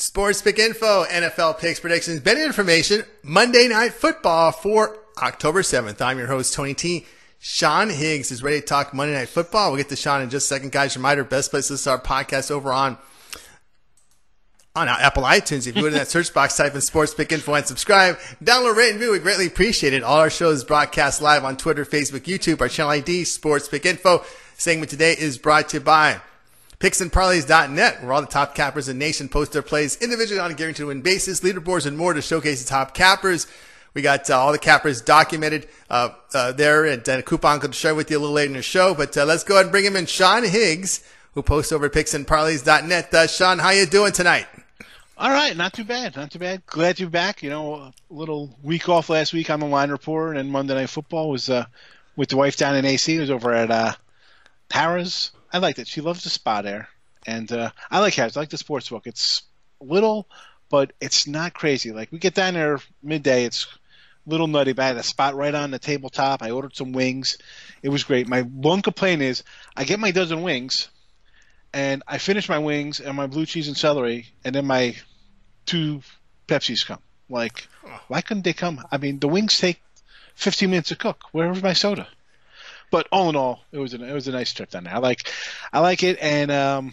Sports Pick Info, NFL picks, predictions, betting information, Monday Night Football for October 7th. I'm your host, Tony T. Sean Higgs is ready to talk Monday Night Football. We'll get to Sean in just a second, guys. Reminder, best place to our podcast over on on Apple iTunes. If you go to that search box, type in Sports Pick Info and subscribe. Download, rate, and view. We greatly appreciate it. All our shows broadcast live on Twitter, Facebook, YouTube. Our channel ID, Sports Pick Info. Segment today is brought to you by PicksandParlays.net, where all the top cappers in the nation post their plays individually on a guaranteed win basis, leaderboards, and more to showcase the top cappers. We got uh, all the cappers documented uh, uh, there, and a coupon to share with you a little later in the show. But uh, let's go ahead and bring him in, Sean Higgs, who posts over at PicksandParlays.net. Uh, Sean, how you doing tonight? All right, not too bad, not too bad. Glad be back. You know, a little week off last week on the line report, and Monday Night Football was uh, with the wife down in AC. It was over at uh, Harrah's I liked it. She loves the spot there, and uh, I like Harrah's. I like the sports book. It's little, but it's not crazy. Like we get down there midday, it's a little nutty. But I had a spot right on the tabletop. I ordered some wings. It was great. My one complaint is I get my dozen wings, and I finish my wings and my blue cheese and celery, and then my two Pepsis come. Like, why couldn't they come? I mean, the wings take 15 minutes to cook. Where's my soda? But all in all, it was a, it was a nice trip down there. I like I like it, and um,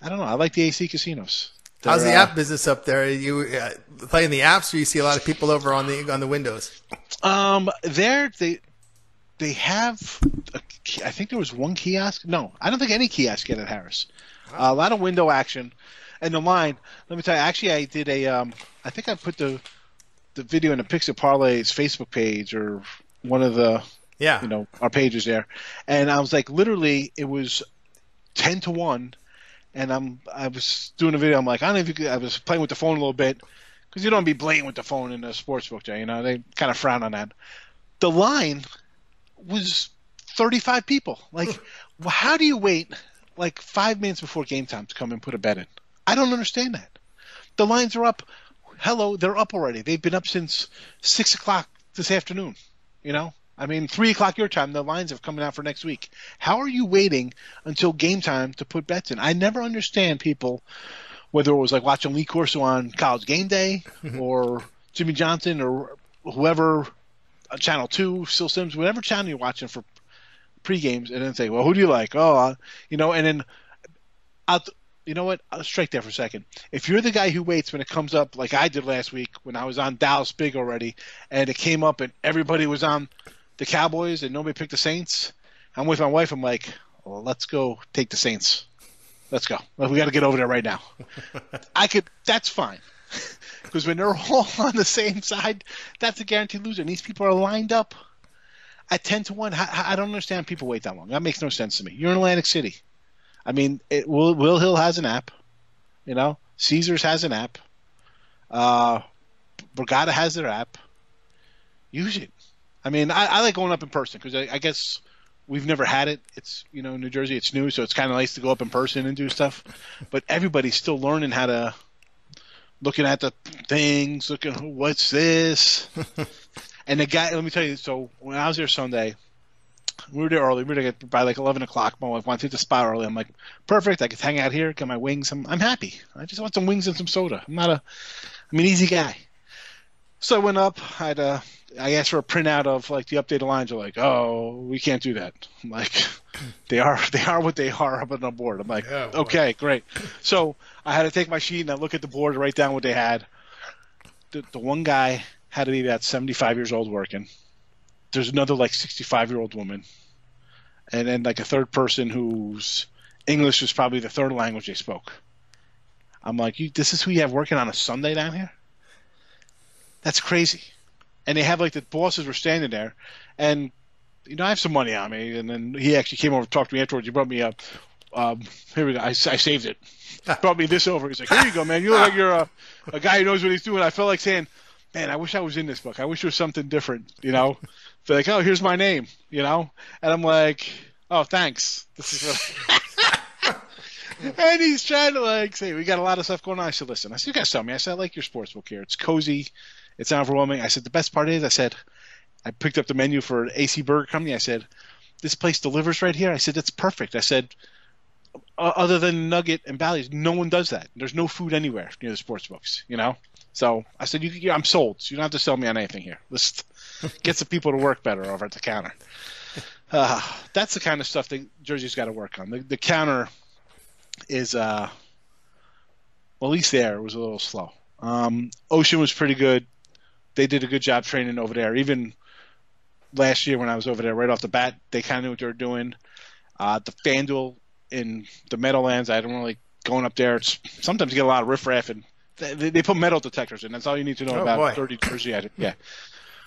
I don't know. I like the AC casinos. They're, How's the uh, app business up there? Are you uh, playing the apps, or you see a lot of people over on the on the windows? Um, there they they have. A, I think there was one kiosk. No, I don't think any kiosk yet at Harrah's. Wow. Uh, a lot of window action, and the line. Let me tell you. Actually, I did a. Um, I think I put the the video in the Pixel Parlays Facebook page or one of the yeah. You know, our pages there. And I was like, literally, it was 10 to 1. And I'm, I was doing a video. I'm like, I don't know if you could, I was playing with the phone a little bit because you don't be blatant with the phone in a sports book, Jay. You know, they kind of frown on that. The line was 35 people. Like, well, how do you wait like five minutes before game time to come and put a bet in? I don't understand that. The lines are up. Hello, they're up already. They've been up since six o'clock this afternoon. You know, I mean, three o'clock your time. The lines have coming out for next week. How are you waiting until game time to put bets in? I never understand people, whether it was like watching Lee Corso on College Game Day or Jimmy Johnson or whoever, uh, Channel Two, Phil Simms, whatever channel you're watching for pre games, and then say, "Well, who do you like?" Oh, uh, you know, and then I'll. You know what? I'll strike there for a second. If you're the guy who waits when it comes up, like I did last week when I was on Dallas Big already, and it came up and everybody was on the Cowboys and nobody picked the Saints, I'm with my wife. I'm like, well, let's go take the Saints. Let's go. We got to get over there right now. I could. That's fine. Because when they're all on the same side, that's a guaranteed loser. And these people are lined up at ten to one. I, I don't understand people wait that long. That makes no sense to me. You're in Atlantic City. I mean, it, Will, Will Hill has an app. You know, Caesars has an app. Uh, Borgata has their app. Use it. I mean, I, I like going up in person because I, I, guess we've never had it. It's you know New Jersey, it's new, so it's kind of nice to go up in person and do stuff. But everybody's still learning how to looking at the things, looking what's this. and the guy, let me tell you. So when I was there Sunday, we were there early. We were there by like eleven o'clock. My wife wanted to hit the spot early. I'm like, perfect. I could hang out here, get my wings. I'm I'm happy. I just want some wings and some soda. I'm not a, I'm an easy guy. So I went up. I had a I asked for a printout of like the updated lines. They're like, oh, we can't do that. I'm like, they are they are what they are up on the board. I'm like, yeah, okay, great. So I had to take my sheet and I look at the board and write down what they had. The, the one guy had to be about 75 years old working. There's another like 65 year old woman, and then like a third person whose English was probably the third language they spoke. I'm like, you, this is who you have working on a Sunday down here? That's crazy and they have like the bosses were standing there, and you know I have some money on me, and then he actually came over to talk to me afterwards. He brought me up. Um, here we go. I, I saved it. brought me this over. He's like, here you go, man. You look like you're a, a guy who knows what he's doing. I felt like saying, man, I wish I was in this book. I wish there was something different, you know. They're like, oh, here's my name, you know, and I'm like, oh, thanks. This is really. and he's trying to like say, we got a lot of stuff going on. I said, listen, I said, you guys tell me. I said, I like your sports book here. It's cozy. It's not overwhelming. I said the best part is I said I picked up the menu for AC Burger Company. I said this place delivers right here. I said it's perfect. I said other than Nugget and Bally's, no one does that. There's no food anywhere near the sports books, you know. So I said, you, I'm sold. So you don't have to sell me on anything here. Let's get some people to work better over at the counter. Uh, that's the kind of stuff that Jersey's got to work on. The, the counter is, uh, well, at least there it was a little slow. Um, Ocean was pretty good. They did a good job training over there. Even last year when I was over there, right off the bat, they kind of knew what they were doing. Uh, the FanDuel in the Meadowlands, I don't really going up there. It's, sometimes you get a lot of riffraff and they, they put metal detectors in. That's all you need to know Oh, about boy. 30 Jersey. Yeah.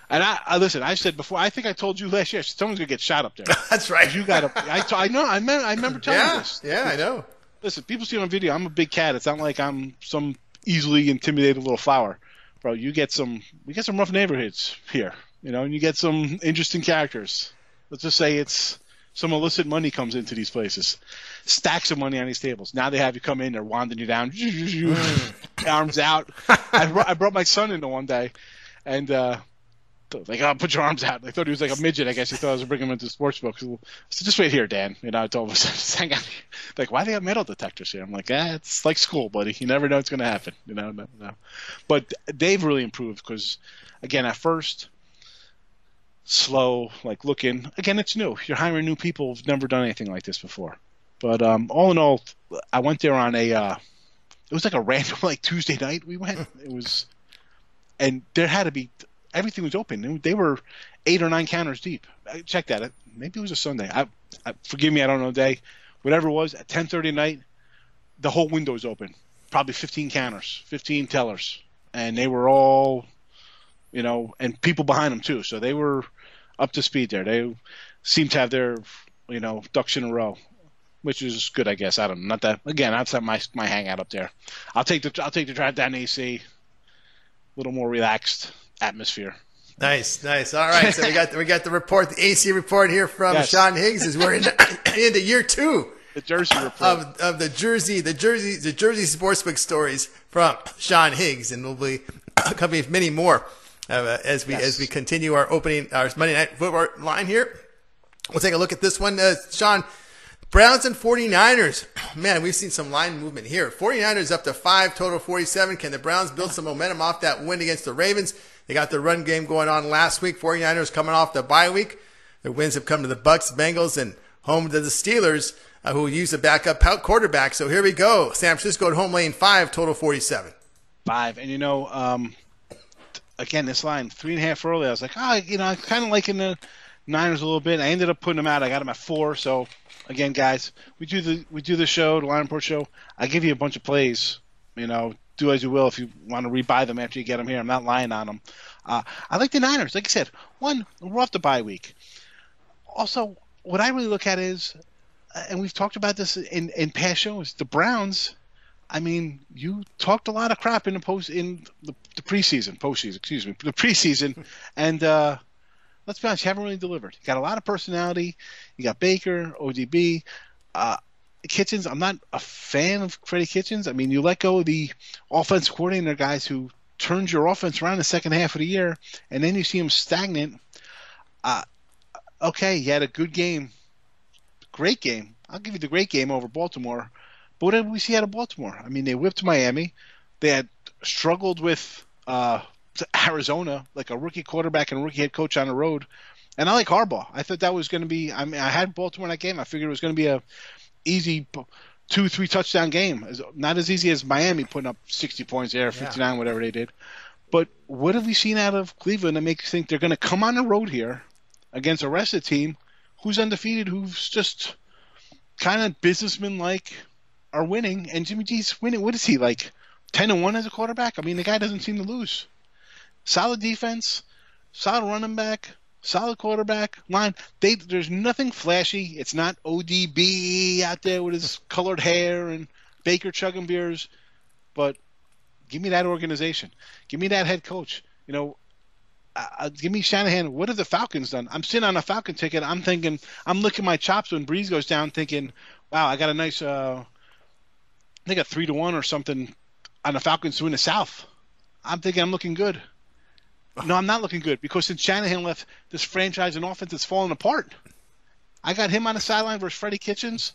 And I, I listen. I said before. I think I told you last year. Someone's gonna get shot up there. That's right. You got to. I, know. I remember. I remember telling you Yeah, this. yeah, I know. Listen, people see on video. I'm a big cat. It's not like I'm some easily intimidated little flower, bro. You get some. We get some rough neighborhoods here. You know, and you get some interesting characters. Let's just say it's some illicit money comes into these places. Stacks of money on these tables. Now they have you come in. They're wanding you down. arms out. I, brought, I brought my son into one day, and. uh like, oh, put your arms out. They thought he was like a midget. I guess he thought I was bringing him into sports book. So, just wait here, Dan. You know, I told him, hang out. Like, why do they have metal detectors here? I'm like, ah, it's like school, buddy. You never know what's going to happen. You know, no, no. But they've really improved because, again, at first, slow, like looking. Again, it's new. You're hiring new people who've never done anything like this before. But um, all in all, I went there on a. Uh, it was like a random like Tuesday night. We went. It was, and there had to be everything was open. They were eight or nine counters deep. I checked that. Maybe it was a Sunday. I, I forgive me. I don't know day. Whatever it was at 10:30 at night, the whole window was open. Probably 15 counters, 15 tellers, and they were all, you know, and people behind them too. So they were up to speed there. They seemed to have their, you know, ducks in a row, which is good, I guess. I don't know. Not that again. That's not my my hangout up there. I'll take the I'll take the drive down AC. A little more relaxed atmosphere. Nice, nice. All right, so we got we got the report, the AC report here from Yes. Sean Higgs. Is we're in, into year two The Jersey report. of of the Jersey, the Jersey, the Jersey sportsbook stories from Sean Higgs, and we'll be accompanied with many more uh, as we Yes. as we continue our opening our Monday night football line here. We'll take a look at this one, uh, Sean. Browns and 49ers. Man, we've seen some line movement here. 49ers up to five, total 47. Can the Browns build some momentum off that win against the Ravens? They got the run game going on last week. 49ers coming off the bye week. Their wins have come to the Bucks, Bengals, and home to the Steelers, uh, who use a backup quarterback. So here we go. San Francisco at home lane five, total 47. five. And you know, um, again, this line three and a half early. I was like, oh, you know, I'm kind of liking the Niners a little bit. I ended up putting them out. I got them at four. So again, guys, we do the we do the show, the line report show. I give you a bunch of plays. You know, do as you will if you want to rebuy them after you get them here. I'm not lying on them. Uh, I like the Niners. Like I said, one we're off the bye week. Also, what I really look at is, uh, and we've talked about this in in past shows, the Browns. I mean, you talked a lot of crap in the post in the, the preseason, postseason, excuse me, the preseason, and uh, let's be honest, you haven't really delivered. You got a lot of personality. You got Baker, ODB, uh, Kitchens. I'm not a fan of Freddie Kitchens. I mean, you let go of the offense coordinator guys who turned your offense around the second half of the year, and then you see him stagnant. Uh, okay, he had a good game, great game. I'll give you the great game over Baltimore. But what did we see out of Baltimore? I mean, they whipped Miami. They had struggled with uh, Arizona, like a rookie quarterback and rookie head coach on the road. And I like Harbaugh. I thought that was going to be. I mean, I had Baltimore in that game. I figured it was going to be a easy two, three touchdown game. Not as easy as Miami putting up 60 points there, 59, whatever they did. But what have we seen out of Cleveland that makes you think they're going to come on the road here against a rested team who's undefeated, who's just kind of businessman like, are winning, and Jimmy G's winning. What is he like? Ten and one as a quarterback. I mean, the guy doesn't seem to lose. Solid defense, solid running back, solid quarterback line. They there's nothing flashy. It's not ODB out there with his colored hair and Baker chugging beers, but give me that organization. Give me that head coach. You know, uh, give me Shanahan. What have the Falcons done? I'm sitting on a Falcon ticket. I'm thinking, I'm licking my chops when Brees goes down, thinking, wow, I got a nice, uh, I think a three to one or something on the Falcons to win the South. I'm thinking I'm looking good. No, I'm not looking good because since Shanahan left, this franchise and offense is falling apart. I got him on the sideline versus Freddie Kitchens.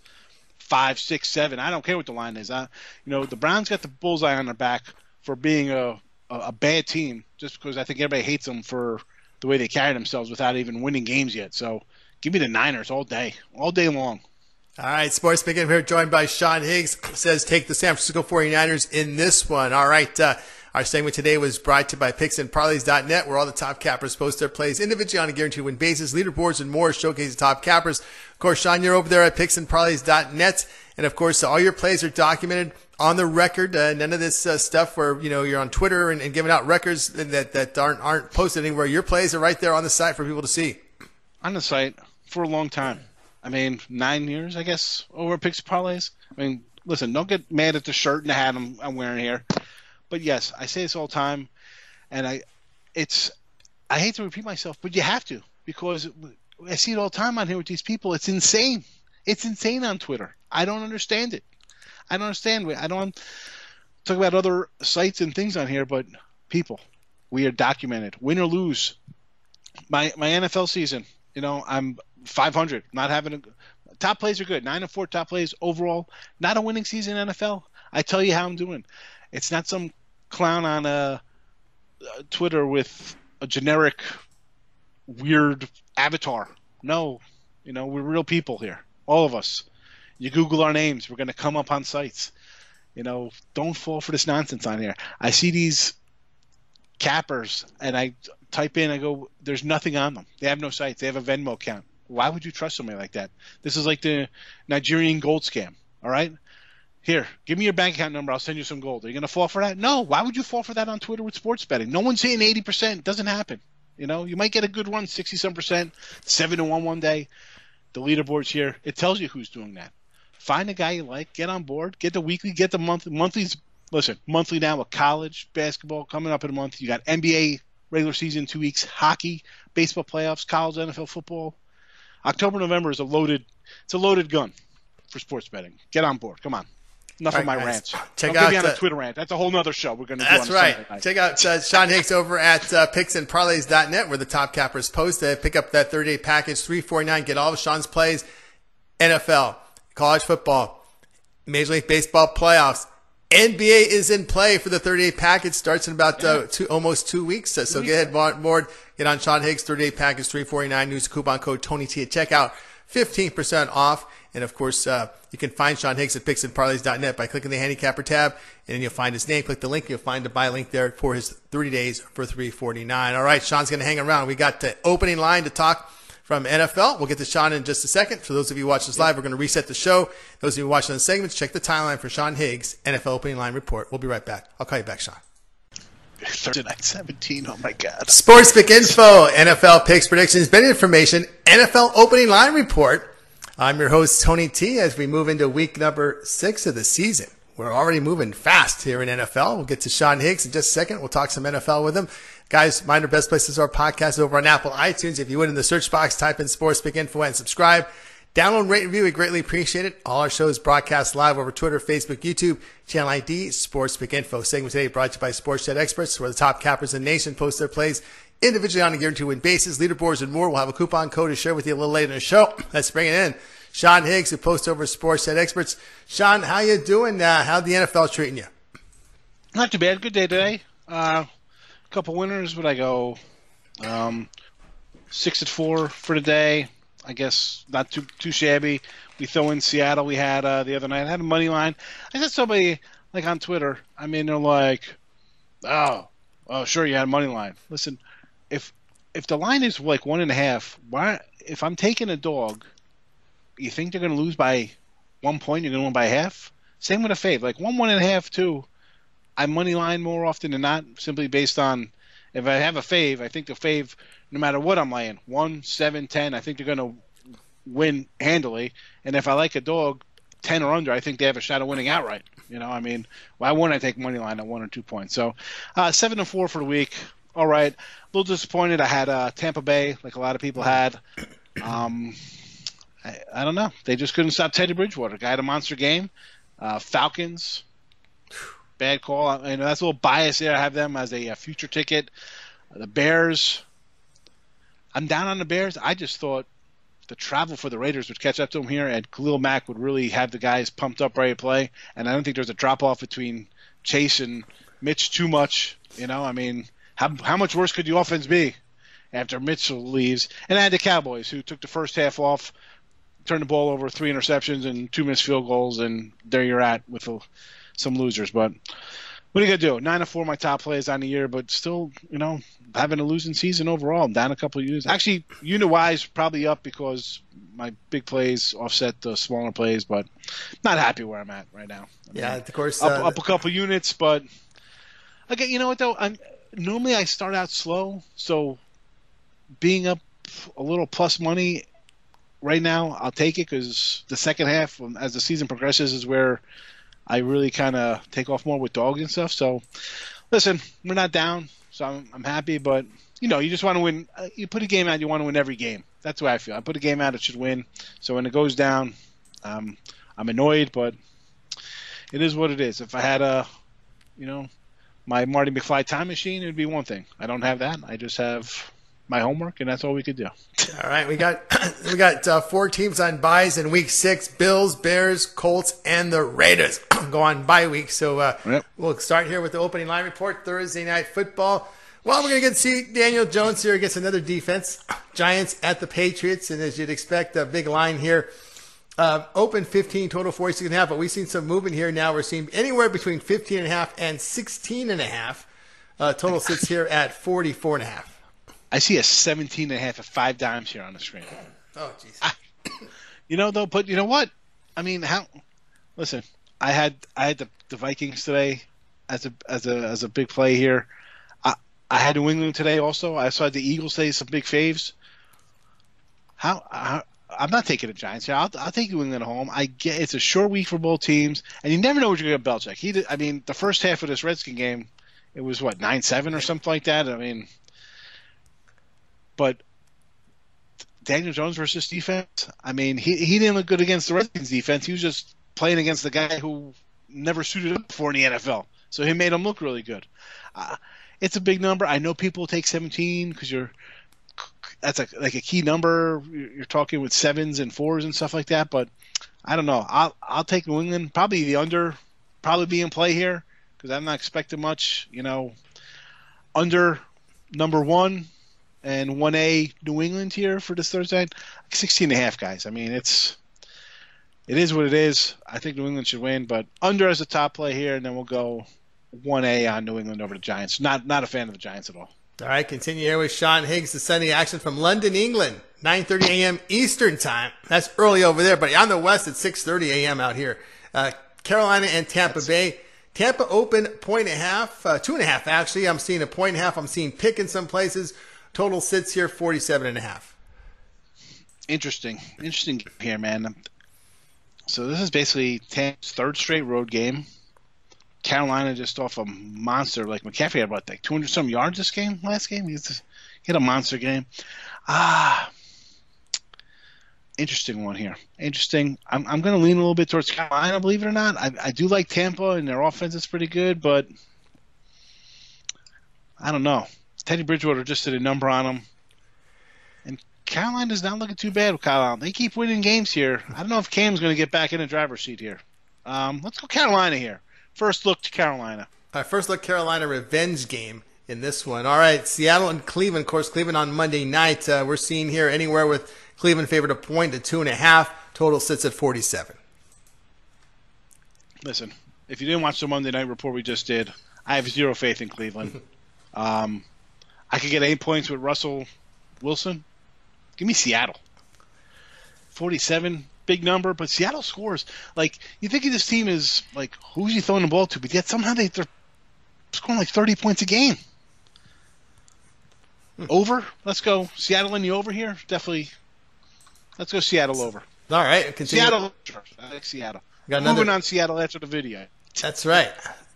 five, six, seven. I don't care what the line is. I, you know, the Browns got the bullseye on their back for being a a, a bad team, just because I think everybody hates them for the way they carry themselves without even winning games yet. So give me the Niners all day, all day long. All right, Sports Begin here, joined by Sean Higgs, says take the San Francisco 49ers in this one. All right, uh, our segment today was brought to you by PicksandParlays.net, where all the top cappers post their plays individually on a guaranteed win basis, leaderboards, and more, showcase the top cappers. Of course, Sean, you're over there at PicksandParlays.net, and of course, all your plays are documented on the record. Uh, none of this uh, stuff where you know you're on Twitter and, and, giving out records that that aren't aren't posted anywhere. Your plays are right there on the site for people to see. On the site for a long time. I mean, nine years, I guess, over Picks Parlays. I mean, listen, don't get mad at the shirt and the hat I'm, I'm wearing here. But yes, I say this all the time, and I, it's, I hate to repeat myself, but you have to because I see it all the time on here with these people. It's insane. It's insane on Twitter. I don't understand it. I don't understand. I don't talk about other sites and things on here, but people, we are documented, win or lose. My my NFL season, you know, I'm 500, not having a top plays are good. Nine and four top plays overall. Not a winning season NFL. I tell you how I'm doing. It's not some clown on a, a Twitter with a generic weird avatar. No, you know, we're real people here. All of us. You Google our names, we're going to come up on sites. You know, don't fall for this nonsense on here. I see these cappers and I type in, I go, there's nothing on them. They have no sites. They have a Venmo account. Why would you trust somebody like that? This is like the Nigerian gold scam. All right. Here, give me your bank account number. I'll send you some gold. Are you going to fall for that? No. Why would you fall for that on Twitter with sports betting? No one's hitting 80%. It doesn't happen. You know, you might get a good run, 60 some percent, 7 to 1 one day. The leaderboard's here. It tells you who's doing that. Find a guy you like, get on board, get the weekly, get the monthly. Monthly's, listen, monthly now with college basketball coming up in a month. You got NBA regular season two weeks, hockey, baseball playoffs, college, NFL football. October, November is a loaded, it's a loaded gun for sports betting. Get on board. Come on. Enough of my guys. rants. Check Don't out get me on a Twitter rant. That's a whole other show we're going to do. That's right. Check out uh, Sean Higgs over at uh, picksandparlays.net where the top cappers post it. Pick up that 30 day package, 349 Get all of Sean's plays, NFL, college football, Major League Baseball playoffs. NBA is in play for the 30 day package. Starts in about uh, two, almost two weeks. So, so get ahead, board. Get on Sean Higgs 30 day package, 349 Use coupon code Tony T at checkout. 15% off. And of course, uh, you can find Sean Higgs at picksandparlays.net by clicking the handicapper tab, and then you'll find his name. Click the link, you'll find the buy link there for his 30 days for 349. All right, Sean's going to hang around. We got the opening line to talk from NFL. We'll get to Sean in just a second. For those of you watching this live, we're going to reset the show. Those of you watching the segments, check the timeline for Sean Higgs NFL opening line report. We'll be right back. I'll call you back, Sean. Thursday night 17. Oh my God. Sports Pick Info, NFL picks, predictions, betting information, NFL opening line report. I'm your host, Tony T, as we move into week number six of the season. We're already moving fast here in NFL. We'll get to Sean Higgs in just a second. We'll talk some NFL with him. Guys, mind our best places our podcast over on Apple iTunes. If you would in the search box, type in Sports Pick Info and subscribe. Download, rate, review. We greatly appreciate it. All our shows broadcast live over Twitter, Facebook, YouTube, channel ID, Sports Info. Segment today brought to you by Sports Jet Experts, where the top cappers in the nation post their plays individually on a guaranteed win basis, leaderboards, and more. We'll have a coupon code to share with you a little later in the show. Let's bring it in. Sean Higgs, who posts over Sports Jet Experts. Sean, how you doing? Uh, how the NFL treating you? Not too bad. Good day today. A uh, couple winners, but I go um, six at four for the day. I guess not too too shabby. We throw in Seattle. We had uh, the other night. I had a money line. I said somebody like on Twitter. I mean, they're like, "Oh, oh, sure, you had a money line." Listen, if if the line is like one and a half, why? If I'm taking a dog, you think they're going to lose by one point? You're going to win by half. Same with a fave, like one, one and a half, two. I money line more often than not, simply based on if I have a fave. I think the fave no matter what I'm laying, one, seven, ten. I think they're going to win handily. And if I like a dog, ten or under, I think they have a shot of winning outright. You know, I mean, why wouldn't I take money line at one or two points? So, uh, seven and four for the week. All right, a little disappointed. I had uh, Tampa Bay, like a lot of people had. Um, I, I, don't know. They just couldn't stop Teddy Bridgewater. Guy had a monster game. Uh, Falcons, bad call. I know that's a little bias there. I have them as a, a future ticket. Uh, the Bears, I'm down on the Bears. I just thought the travel for the Raiders would catch up to them here, and Khalil Mack would really have the guys pumped up ready to play. And I don't think there's a drop off between Chase and Mitch too much. You know, I mean, how how much worse could the offense be after Mitchell leaves? And I had the Cowboys who took the first half off, turned the ball over, three interceptions and two missed field goals, and there you're at with a, some losers. But what are you gonna do? Nine to four, my top plays on the year, but still, you know, having a losing season overall. I'm down a couple of units. Actually, unit wise, probably up because my big plays offset the smaller plays, but not happy where I'm at right now. I yeah, mean, of course, up, uh, up a couple units, but again, you know what though? I'm normally I start out slow, so being up a little plus money right now, I'll take it because the second half, as the season progresses, is where I really kind of take off more with dogs and stuff. So, listen, we're not down, so I'm, I'm happy. But you know, you just want to win. Uh, you put a game out, you want to win every game. That's the way I feel. I put a game out, it should win. So when it goes down, um, I'm annoyed, but it is what it is. If I had a, you know, my Marty McFly time machine, it'd be one thing. I don't have that. I just have my homework, and that's all we could do. All right, we got we got uh, four teams on buys in week six: Bills, Bears, Colts, and the Raiders go on bye week. So uh, yep. we'll start here with the opening line report: Thursday night football. Well, we're going to get to see Daniel Jones here against another defense. Giants at the Patriots, and as you'd expect, a big line here. Uh, open 15, total 46 and a half, but we've seen some movement here now. We're seeing anywhere between 15 and a half and 16 and a half. Uh, total sits here at 44 and a half. I see a 17 and a half at five dimes here on the screen. Oh, jeez. You know, though, but you know what? I mean, how? Listen, I had I had the, the Vikings today as a as a as a big play here. I I had New England today also. I saw the Eagles say some big faves. How, how I'm not taking the Giants here. I'll, I'll take New England home. I get it's a short week for both teams, and you never know what you're going to get Belichick. He, did, I mean, the first half of this Redskin game, it was what nine seven or something like that. I mean, but Daniel Jones versus defense, I mean, he he didn't look good against the Redskins defense. He was just playing against the guy who never suited up for in the NFL. So he made him look really good. Uh, it's a big number. I know people take 17 because you're that's a, like a key number. You're talking with sevens and fours and stuff like that. But I don't know. I'll I'll take New England. Probably the under. Probably be in play here because I'm not expecting much. You know, under number one and 1A New England here for this Thursday. 16 and a half, guys. I mean, it's it is what it is. I think New England should win, but under as a top play here, and then we'll go 1A on New England over the Giants. Not not a fan of the Giants at all. All right, continue here with Sean Higgs, the Sunday action from London, England, 9:30 a.m. Eastern time. That's early over there, but on the west it's 6:30 a.m. out here. Uh, Carolina and Tampa That's... Bay. Tampa open point and a half, uh, two and a half actually. I'm seeing a point and a half. I'm seeing pick in some places. Total sits here 47 and a half. Interesting. Interesting here, man. So this is basically Tampa's third straight road game. Carolina just off a monster. Like McCaffrey had about like 200 some yards this game, last game. He had a monster game. Ah, interesting one here. Interesting. I'm, I'm going to lean a little bit towards Carolina, believe it or not. I, I do like Tampa, and their offense is pretty good, but I don't know. Teddy Bridgewater just did a number on him. And Carolina's not looking too bad with Kyle Allen. They keep winning games here. I don't know if Cam's going to get back in the driver's seat here. Um, let's go Carolina here. First look to Carolina. All right, first look Carolina revenge game in this one. All right, Seattle and Cleveland. Of course, Cleveland on Monday night. Uh, we're seeing here anywhere with Cleveland favored a point to two and a half. Total sits at 47. Listen, if you didn't watch the Monday night report we just did, I have zero faith in Cleveland. um, I could get eight points with Russell Wilson. Give me Seattle. 47, big number, but Seattle scores. Like, you think of this team is like, who's he throwing the ball to? But yet somehow they, they're scoring like 30 points a game. Hmm. Over. Let's go. Seattle in the over here. Definitely. Let's go Seattle over. All right. Continue. Seattle. I like Seattle. Got another... Moving on Seattle after the video. That's right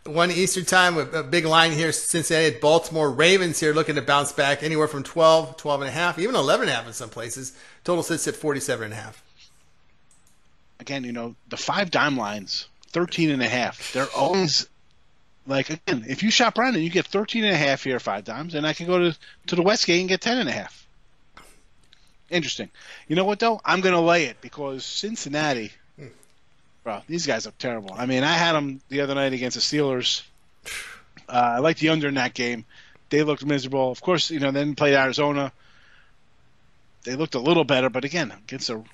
one Eastern time with a big line here. Cincinnati, Baltimore Ravens here looking to bounce back anywhere from 12, 12 and a half, even 11 and a half in some places. Total sits at 47 and a half. Again, you know, the five dime lines, 13 and a half. They're always like, again, if you shop around and you get 13 and a half here five times, and I can go to, to the Westgate and get 10 and a half. Interesting. You know what though? I'm going to lay it because Cincinnati, bro, these guys look terrible. I mean, I had them the other night against the Steelers. Uh, I like the under in that game. They looked miserable. Of course, you know, then played Arizona. They looked a little better, but again, against a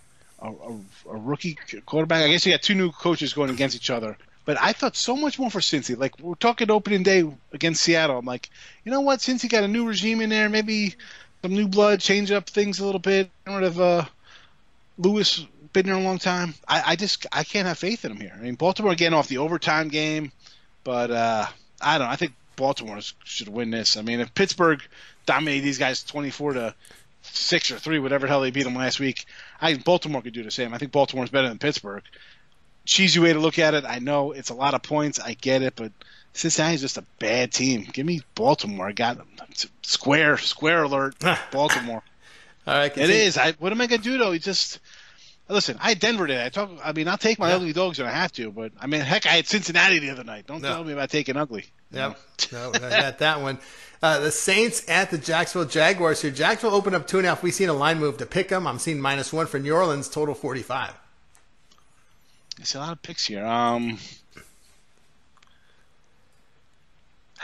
a, a, rookie quarterback. I guess you got two new coaches going against each other. But I thought so much more for Cincy. Like we're talking opening day against Seattle. I'm like, you know what? Cincy got a new regime in there. Maybe some new blood, change up things a little bit. Sort of uh, Lewis been there a long time. I, I just I can't have faith in them here. I mean, Baltimore getting off the overtime game, but uh, I don't. know. I think Baltimore should win this. I mean, if Pittsburgh dominated these guys 24 to six or three, whatever the hell they beat them last week, I think Baltimore could do the same. I think Baltimore's better than Pittsburgh cheesy way to look at it. I know it's a lot of points. I get it, but Cincinnati's just a bad team. Give me Baltimore. I got square square alert. Baltimore. All right, continue. it is. I what am I gonna do though? You just listen. I had Denver today. I talk. I mean, I'll take my yeah. ugly dogs when I have to, but I mean, heck, I had Cincinnati the other night. Don't no. tell me about taking ugly. Yep. No, no, I got that one. Uh, the Saints at the Jacksonville Jaguars here. Jacksonville opened up two and a half. We've seen a line move to pick them. I'm seeing minus one for New Orleans, total 45. It's a lot of picks here. Um,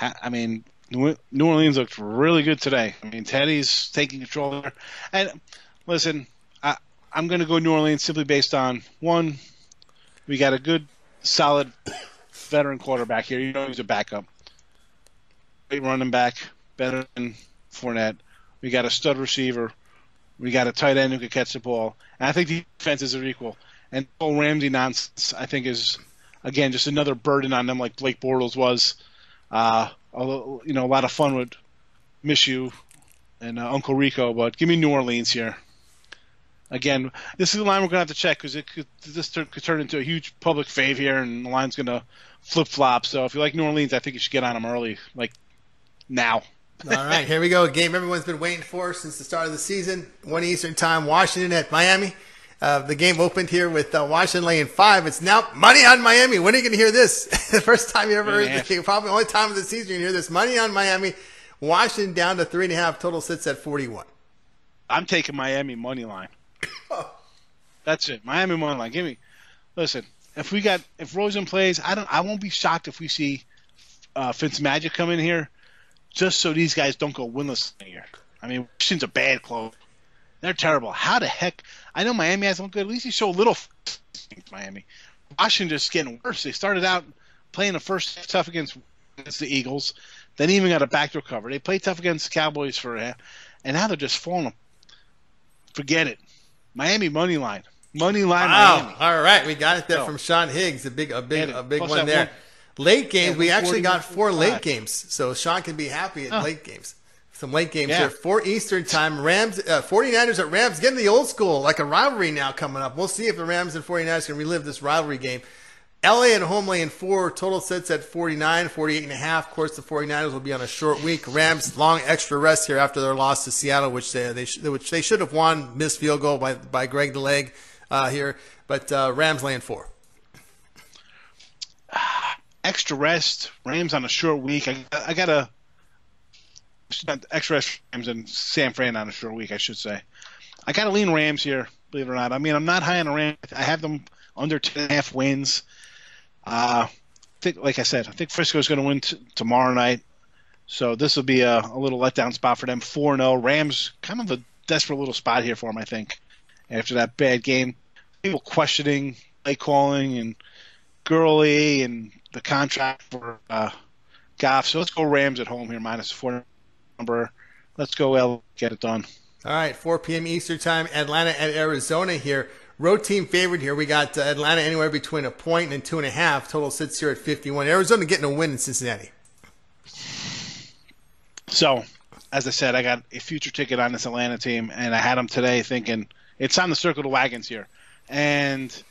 I mean, New Orleans looked really good today. I mean, Teddy's taking control there. And listen, I'm going to go New Orleans simply based on one, we got a good, solid veteran quarterback here. You know he's a backup. Great running back, better than Fournette. We got a stud receiver. We got a tight end who can catch the ball. And I think the defenses are equal. And Cole Ramsey nonsense, I think, is again just another burden on them, like Blake Bortles was. Uh, although, you know, a lot of fun would miss you and uh, Uncle Rico, but give me New Orleans here. Again, this is the line we're gonna have to check because it could this could turn into a huge public fave here, and the line's gonna flip flop. So if you like New Orleans, I think you should get on them early, like now. All right, here we go. A game everyone's been waiting for since the start of the season. One Eastern time, Washington at Miami. Uh, the game opened here with uh, Washington laying five. It's now money on Miami. When are you going to hear this? the first time you ever heard this game, probably the only time of the season you hear this. Money on Miami. Washington down to three and a half. Total sits at 41. I'm taking Miami money line. That's it. Miami money line. Give me. Listen, if we got if Rosen plays, I don't. I won't be shocked if we see uh, Fitzmagic come in here, just so these guys don't go winless here. I mean, Washington's a bad club. They're terrible. How the heck? I know Miami has one good. At least you show a little. Miami, Washington just getting worse. They started out playing the first tough against against the Eagles, then even got a backdoor cover. They played tough against the Cowboys for a, and now they're just falling. Forget it. Miami money line. Money line. Wow. Miami. All right, we got it there so, from Sean Higgs. A big, a big, a big one there. One. Late games. We actually got four late games, so Sean can be happy at late games some late games yeah. here. Four Eastern time. Rams, uh, 49ers at Rams. Getting the old school, like a rivalry now coming up. We'll see if the Rams and 49ers can relive this rivalry game. LA and home laying four. Total sets at 49, 48 and a half. Of course, the 49ers will be on a short week. Rams, long extra rest here after their loss to Seattle, which they, they which they should have won. Missed field goal by, by Greg the Leg uh, here. But uh, Rams laying four. Extra rest. Rams on a short week. I, I got to extra rest, Rams and San Fran on a short week, I should say. I got to lean Rams here, believe it or not. I mean, I'm not high on the Rams. I have them under ten and a half wins. Uh, I think, like I said, I think Frisco is going to win t- tomorrow night. So this will be a, a little letdown spot for them. 4 0. Rams, kind of a desperate little spot here for them, I think, after that bad game. People questioning play calling and Gurley and the contract for uh, Goff. So let's go Rams at home here, minus 4 number. Let's go, L. Get it done. All right, 4 p.m. Eastern Time, Atlanta and Arizona here. Road team favorite here. We got uh, Atlanta anywhere between a point and two and a half. Total sits here at 51. Arizona getting a win in Cincinnati. So, as I said, I got a future ticket on this Atlanta team, and I had them today thinking it's on the circle of wagons here. And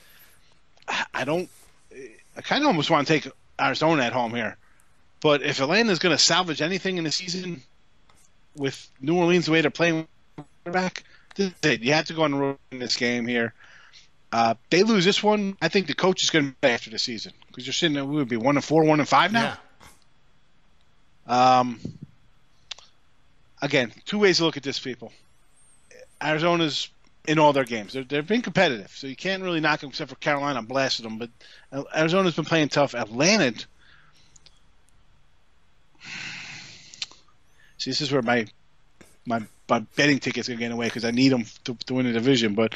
I don't, I kind of almost want to take Arizona at home here. But if Atlanta is going to salvage anything in the season, with New Orleans the way they're playing quarterback. You have to go on the road in this game here. Uh, they lose this one. I think the coach is going to be after the season because you're sitting there. We would be one and four, one and five now. Yeah. Um. Again, two ways to look at this, people. Arizona's in all their games. They're, they've been competitive, so you can't really knock them except for Carolina blasted them. But Arizona's been playing tough. Atlanta. See, this is where my my, my betting tickets are getting away because I need them to, to win the division. But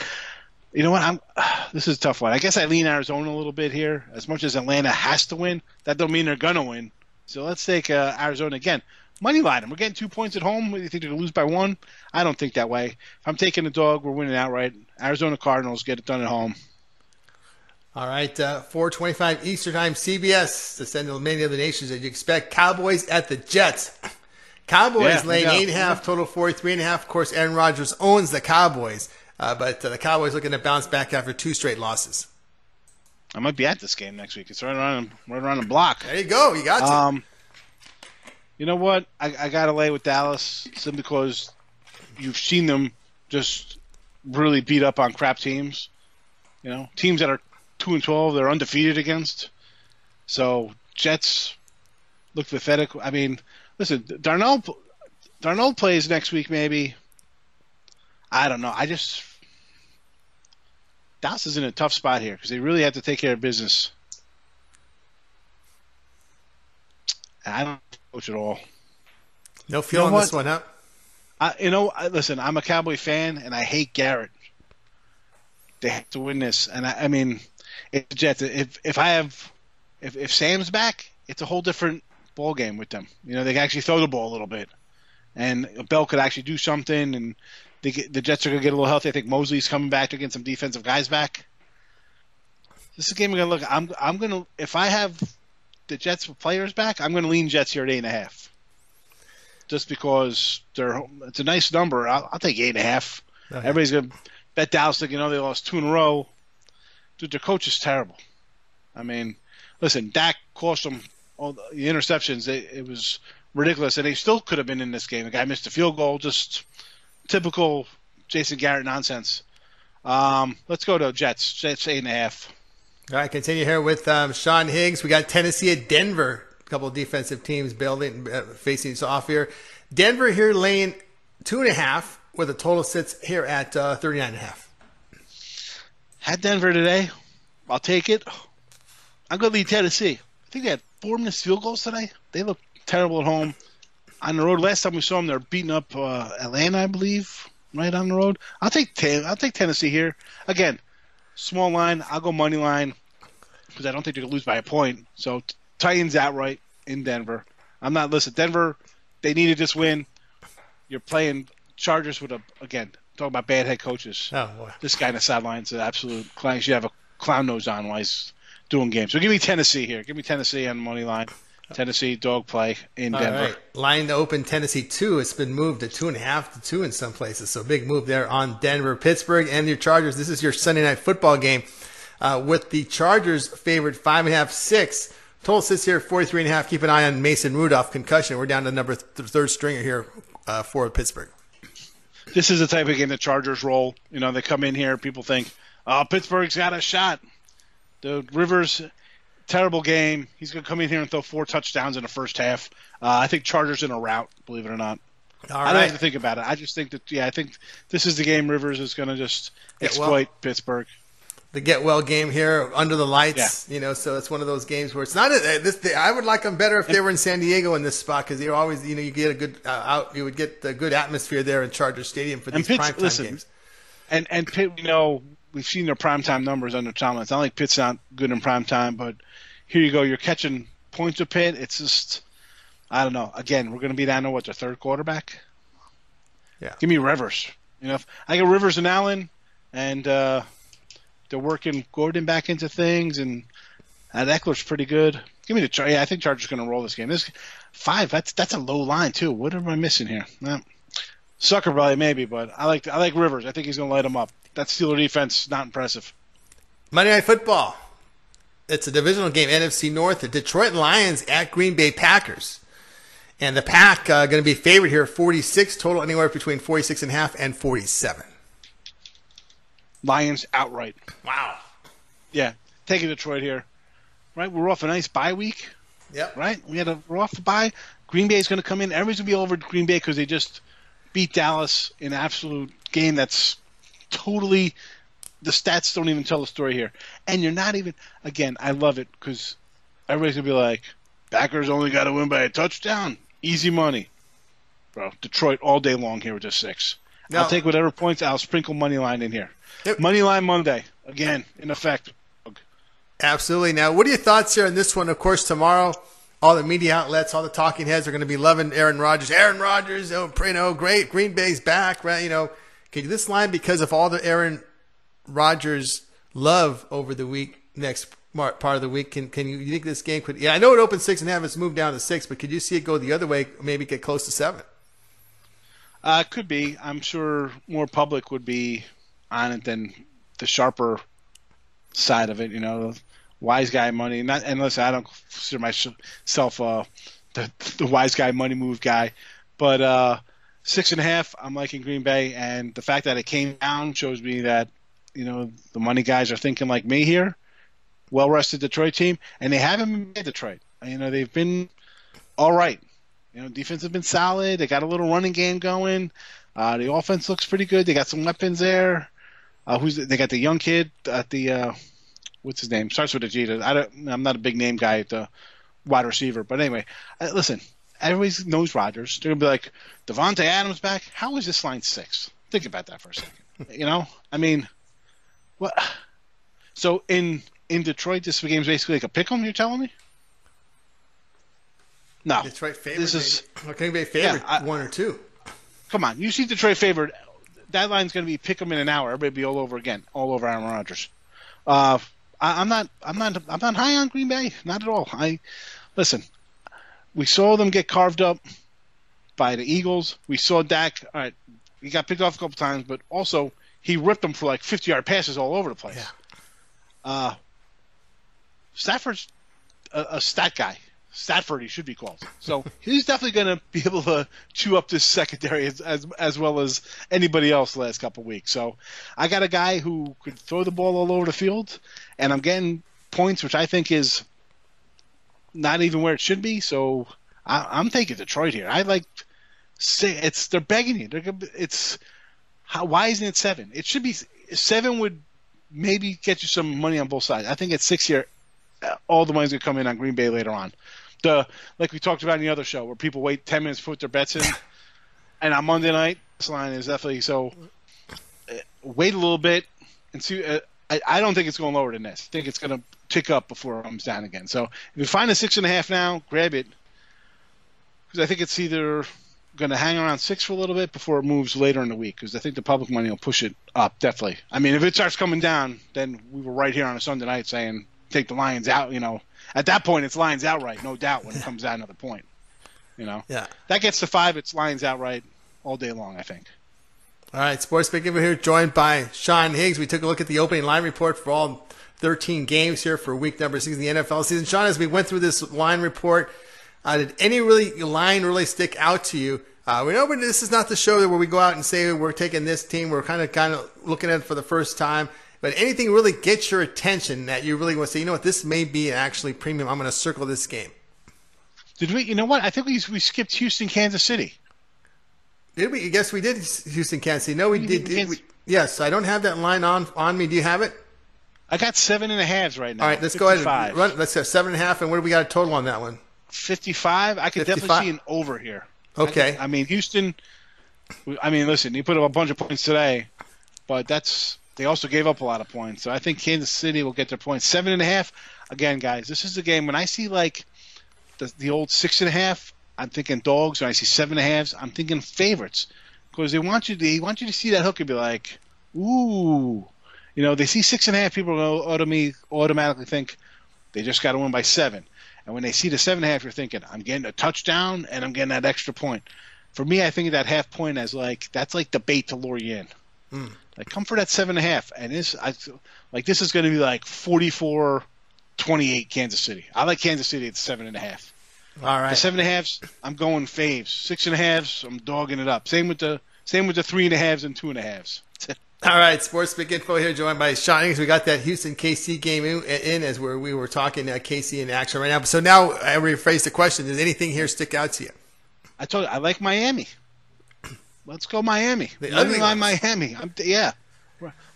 you know what? I'm. This is a tough one. I guess I lean Arizona a little bit here. As much as Atlanta has to win, that don't mean they're gonna win. So let's take uh, Arizona again. Money line. We're getting two points at home. Do you think they're gonna lose by one? I don't think that way. If I'm taking the dog, we're winning outright. Arizona Cardinals get it done at home. All right, uh, 425 Eastern Time, CBS to send to many of the nations that you expect. Cowboys at the Jets. Cowboys Yeah, laying yeah. eight and a half, total 43 and a half. Of course, Aaron Rodgers owns the Cowboys, uh, but uh, the Cowboys looking to bounce back after two straight losses. I might be at this game next week. It's right around right around the block. There you go. You got to. Um, you know what? I, I got to lay with Dallas simply because you've seen them just really beat up on crap teams. You know, teams that are two and twelve, they're undefeated against. So Jets look pathetic. I mean, listen, Darnold Darnold plays next week, maybe. I don't know. I just Dallas is in a tough spot here because they really have to take care of business. I don't coach at all. no feel on know this one, huh? I, you know, I, listen, I'm a Cowboy fan, and I hate Garrett. They have to win this, and I, I mean, if Jets, if if I have, if if Sam's back, it's a whole different ball game with them. You know, they can actually throw the ball a little bit, and Bell could actually do something, and they get, the Jets are gonna get a little healthy. I think Mosley's coming back to get some defensive guys back. This is a game we're gonna look. I'm I'm gonna if I have the Jets players back, I'm gonna lean Jets here at eight and a half just because they're it's a nice number. I'll, I'll take eight and a half. Okay. Everybody's gonna bet Dallas. Like, you know, they lost two in a row. Dude, their coach is terrible. I mean, listen, Dak cost them all the the interceptions. They, it was ridiculous, and they still could have been in this game. The guy missed a field goal. Just typical Jason Garrett nonsense. Um, let's go to Jets. Jets eight and a half. All right, continue here with um, Sean Higgs. We got Tennessee at Denver. A couple of defensive teams building, uh, facing us off here. Denver here laying two and a half with a total sits here at uh, 39 and a half. Had Denver today. I'll take it. I'm going to lead Tennessee. I think they had four missed field goals today. They look terrible at home. On the road, last time we saw them, they're beating up uh, Atlanta, I believe, right on the road. I'll take ten, I'll take Tennessee here. Again, small line. I'll go money line because I don't think they're gonna lose by a point. So Titans outright in Denver. I'm not listen. Denver, they needed this win. You're playing Chargers with a again talking about bad head coaches Oh, boy. this guy in the sidelines is an absolute clown. Should have a clown nose on while he's doing games. So give me Tennessee here. Give me Tennessee on the money line. Tennessee dog play in All Denver. right. Line to open Tennessee two. It's been moved to two and a half to two in some places. So big move there on Denver, Pittsburgh, and your Chargers. This is your Sunday night football game uh, with the Chargers favored five and a half, six. Total sits here 43 and a half. Keep an eye on Mason Rudolph concussion. We're down to number th- third stringer here uh, for Pittsburgh. This is the type of game the Chargers roll. You know, they come in here, people think, oh, Pittsburgh's got a shot. The Rivers, terrible game. He's going to come in here and throw four touchdowns in the first half. Uh, I think Chargers in a rout, believe it or not. All I don't have to think about it. I just think that, yeah, I think this is the game Rivers is going to just Yeah, well- exploit Pittsburgh. the get well game here under the lights. You know, so it's one of those games where it's not. A, this I would like them better if they were in San Diego in this spot because you're always you know you get a good uh, out you would get the good atmosphere there in Charger Stadium for these Pitts- primetime listen, games. And and Pitt, we know we've seen their primetime numbers under Tomlin. It's not like Pitt's not good in primetime, but here you go. You're catching points with Pitt. It's just, I don't know. Again, we're going to be down to what their third quarterback. Yeah. Give me Rivers. You know, if I get Rivers and Allen, and uh, they're working Gordon back into things, and uh, Ekeler's pretty good. Give me the Char- yeah. I think Chargers going to roll this game. This five. That's that's a low line too. What am I missing here? No. Sucker value maybe, but I like I like Rivers. I think he's going to light him up. That Steeler defense not impressive. Monday Night Football. It's a divisional game, NFC North. The Detroit Lions at Green Bay Packers. And the Pack uh, going to be favored here, 46 total, anywhere between 46 and a half and 47. Lions outright. Wow. Yeah, taking Detroit here. Right, we're off a nice bye week. Yep. Right, we had a we're off a bye. Green Bay's going to come in. Everybody's going to be over Green Bay because they just beat Dallas in absolute game that's totally the stats don't even tell the story here, and you're not even. Again, I love it because everybody's gonna be like, Packers only got to win by a touchdown, easy money, bro. Detroit all day long here with the six. Now- I'll take whatever points. I'll sprinkle money line in here. Yep. Money line Monday again in effect. Absolutely. Now, what are your thoughts here on this one? Of course, tomorrow, all the media outlets, all the talking heads are going to be loving Aaron Rodgers. Aaron Rodgers, oh, you know, great. Green Bay's back, right? You know, can this line because of all the Aaron Rodgers love over the week, next part of the week, can can you, you think this game could? Yeah, I know it opened six and a half. It's moved down to six, but could you see it go the other way? Maybe get close to seven. Uh, could be. I'm sure more public would be on it than the sharper side of it. You know, wise guy money. Not and listen, I don't consider myself uh, the the wise guy money move guy, but uh, six and a half. I'm liking Green Bay, and the fact that it came down shows me that you know the money guys are thinking like me here. Well rested Detroit team, and they haven't been Detroit. You know, they've been all right. You know, defense has been solid. They got a little running game going. Uh, the offense looks pretty good. They got some weapons there. Uh, who's they got the young kid at the uh, what's his name? Starts with a G. I don't. I'm not a big name guy at the wide receiver, but anyway, uh, listen. Everybody knows Rodgers. They're gonna be like Davante Adams back. How is this line six? Think about that for a second. you know, I mean, what? So in in Detroit, this game's basically like a pick 'em. You're telling me? No, Detroit favorite. This is maybe. Can be favorite Yeah, I- one or two. come on. You see Detroit favored. That line's going to be pick 'em in an hour. Everybody be all over again, all over Aaron Rodgers. Uh, I, I'm not. I'm not. I'm not high on Green Bay. Not at all. I listen. We saw them get carved up by the Eagles. We saw Dak. All right, he got picked off a couple times, but also he ripped them for like 50 yard passes all over the place. Yeah. Uh, Stafford's a, a stat guy. Statford, he should be called. So he's definitely going to be able to chew up this secondary as, as as well as anybody else the last couple weeks. So I got a guy who could throw the ball all over the field, and I'm getting points, which I think is not even where it should be. So I, I'm taking Detroit here. I like say it's they're begging you. They're it's how, why isn't it seven? It should be seven. Would maybe get you some money on both sides. I think at six here, all the money's gonna come in on Green Bay later on. The like we talked about in the other show where people wait ten minutes to put their bets in, and on Monday night this line is definitely so. uh, Wait a little bit and see. Uh, I, I don't think it's going lower than this. I think it's going to tick up before it comes down again. So if you find a six and a half now, grab it because I think it's either going to hang around six for a little bit before it moves later in the week because I think the public money will push it up definitely. I mean, if it starts coming down, then we were right here on a Sunday night saying take the Lions out. You know, at that point it's Lions outright, no doubt. When it comes to the point, you know, Yeah. that gets to five, it's Lions outright all day long. I think. All right, Sports Big Giver here, joined by Sean Higgs. We took a look at the opening line report for all 13 games here for week number six of the NFL season. Sean, as we went through this line report, uh, did any really line really stick out to you? Uh, we know but this is not the show where we go out and say we're taking this team. We're kind of kind of looking at it for the first time. But anything really gets your attention that you really want to say, you know what, this may be actually premium. I'm going to circle this game. Did we? You know what? I think we we skipped Houston, Kansas City. Did we? Yes, we did. Houston, Kansas City. No, we You did. did we, yes, I don't have that line on on me. Do you have it? I got seven and a halves right now. All right, let's go ahead and run. Let's have seven and a half. And what do we got a total on that one? 55. I could 55. definitely see an over here. Okay. I, I mean, Houston. I mean, listen, he put up a bunch of points today, but that's they also gave up a lot of points. So I think Kansas City will get their points. Seven and a half. Again, guys, this is the game when I see like the the old six and a half. I'm thinking dogs. When I see seven and a halves, I'm thinking favorites because they want you. They want you to see that hook and be like, ooh. You know, they see six and a half. People automatically automatically think they just got to win by seven. And when they see the seven and a half, you're thinking, I'm getting a touchdown and I'm getting that extra point. For me, I think of that half point as like that's like the bait to lure you in. Hmm. Like come for that seven and a half, and this I like this is going to be like 44-28 Kansas City. I like Kansas City at seven and a half. All right, the seven and a halves, I'm going faves. Six and a halves, I'm dogging it up. Same with the same with the three and a halves and two and a halves. All right. Sports Pick Info here, joined by Sean Higgins. We got that Houston KC game in, in as we're, we were talking uh, KC in action right now. So now I rephrase the question: Does anything here stick out to you? I told you I like Miami. Let's go Miami. The ugly line. Miami. I'm, yeah,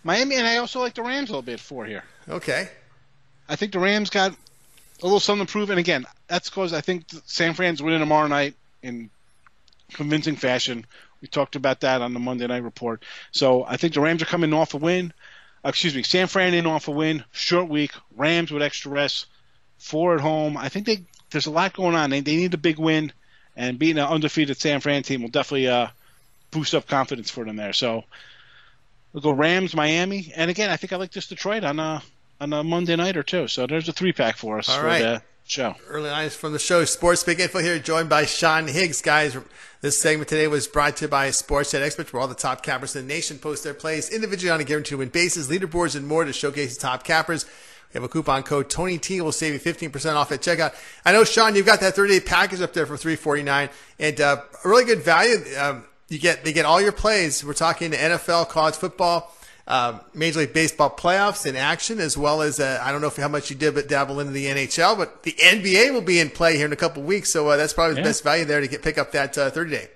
Miami, and I also like the Rams a little bit for here. Okay. I think the Rams got a little something to prove, and again, that's because I think San Fran's winning tomorrow night in convincing fashion. We talked about that on the Monday night report. So I think the Rams are coming off a win. Uh, excuse me, San Fran in off a win, short week. Rams with extra rest, four at home. I think they there's a lot going on. They, they need a big win, and beating an undefeated San Fran team will definitely uh, boost up confidence for them there. So we'll go Rams, Miami, and again, I think I like this Detroit on a on a Monday night or two. So there's a three pack for us All for right. the show. Early lines from the show. Sports Pick Info here, joined by Sean Higgs. Guys, this segment today was brought to you by Sports Chat Experts, where all the top cappers in the nation post their plays individually on a guaranteed win basis, leaderboards, and more to showcase the top cappers. We have a coupon code Tony T will save you 15% off at checkout. I know, Sean, you've got that 30 day package up there for 349 and uh, a really good value. Um, you get they get all your plays. We're talking NFL, college football, um, Major League Baseball playoffs in action, as well as uh, I don't know if how much you did, but dabble into the NHL. But the NBA will be in play here in a couple of weeks, so uh, that's probably the best value there to get pick up that uh, 30 day.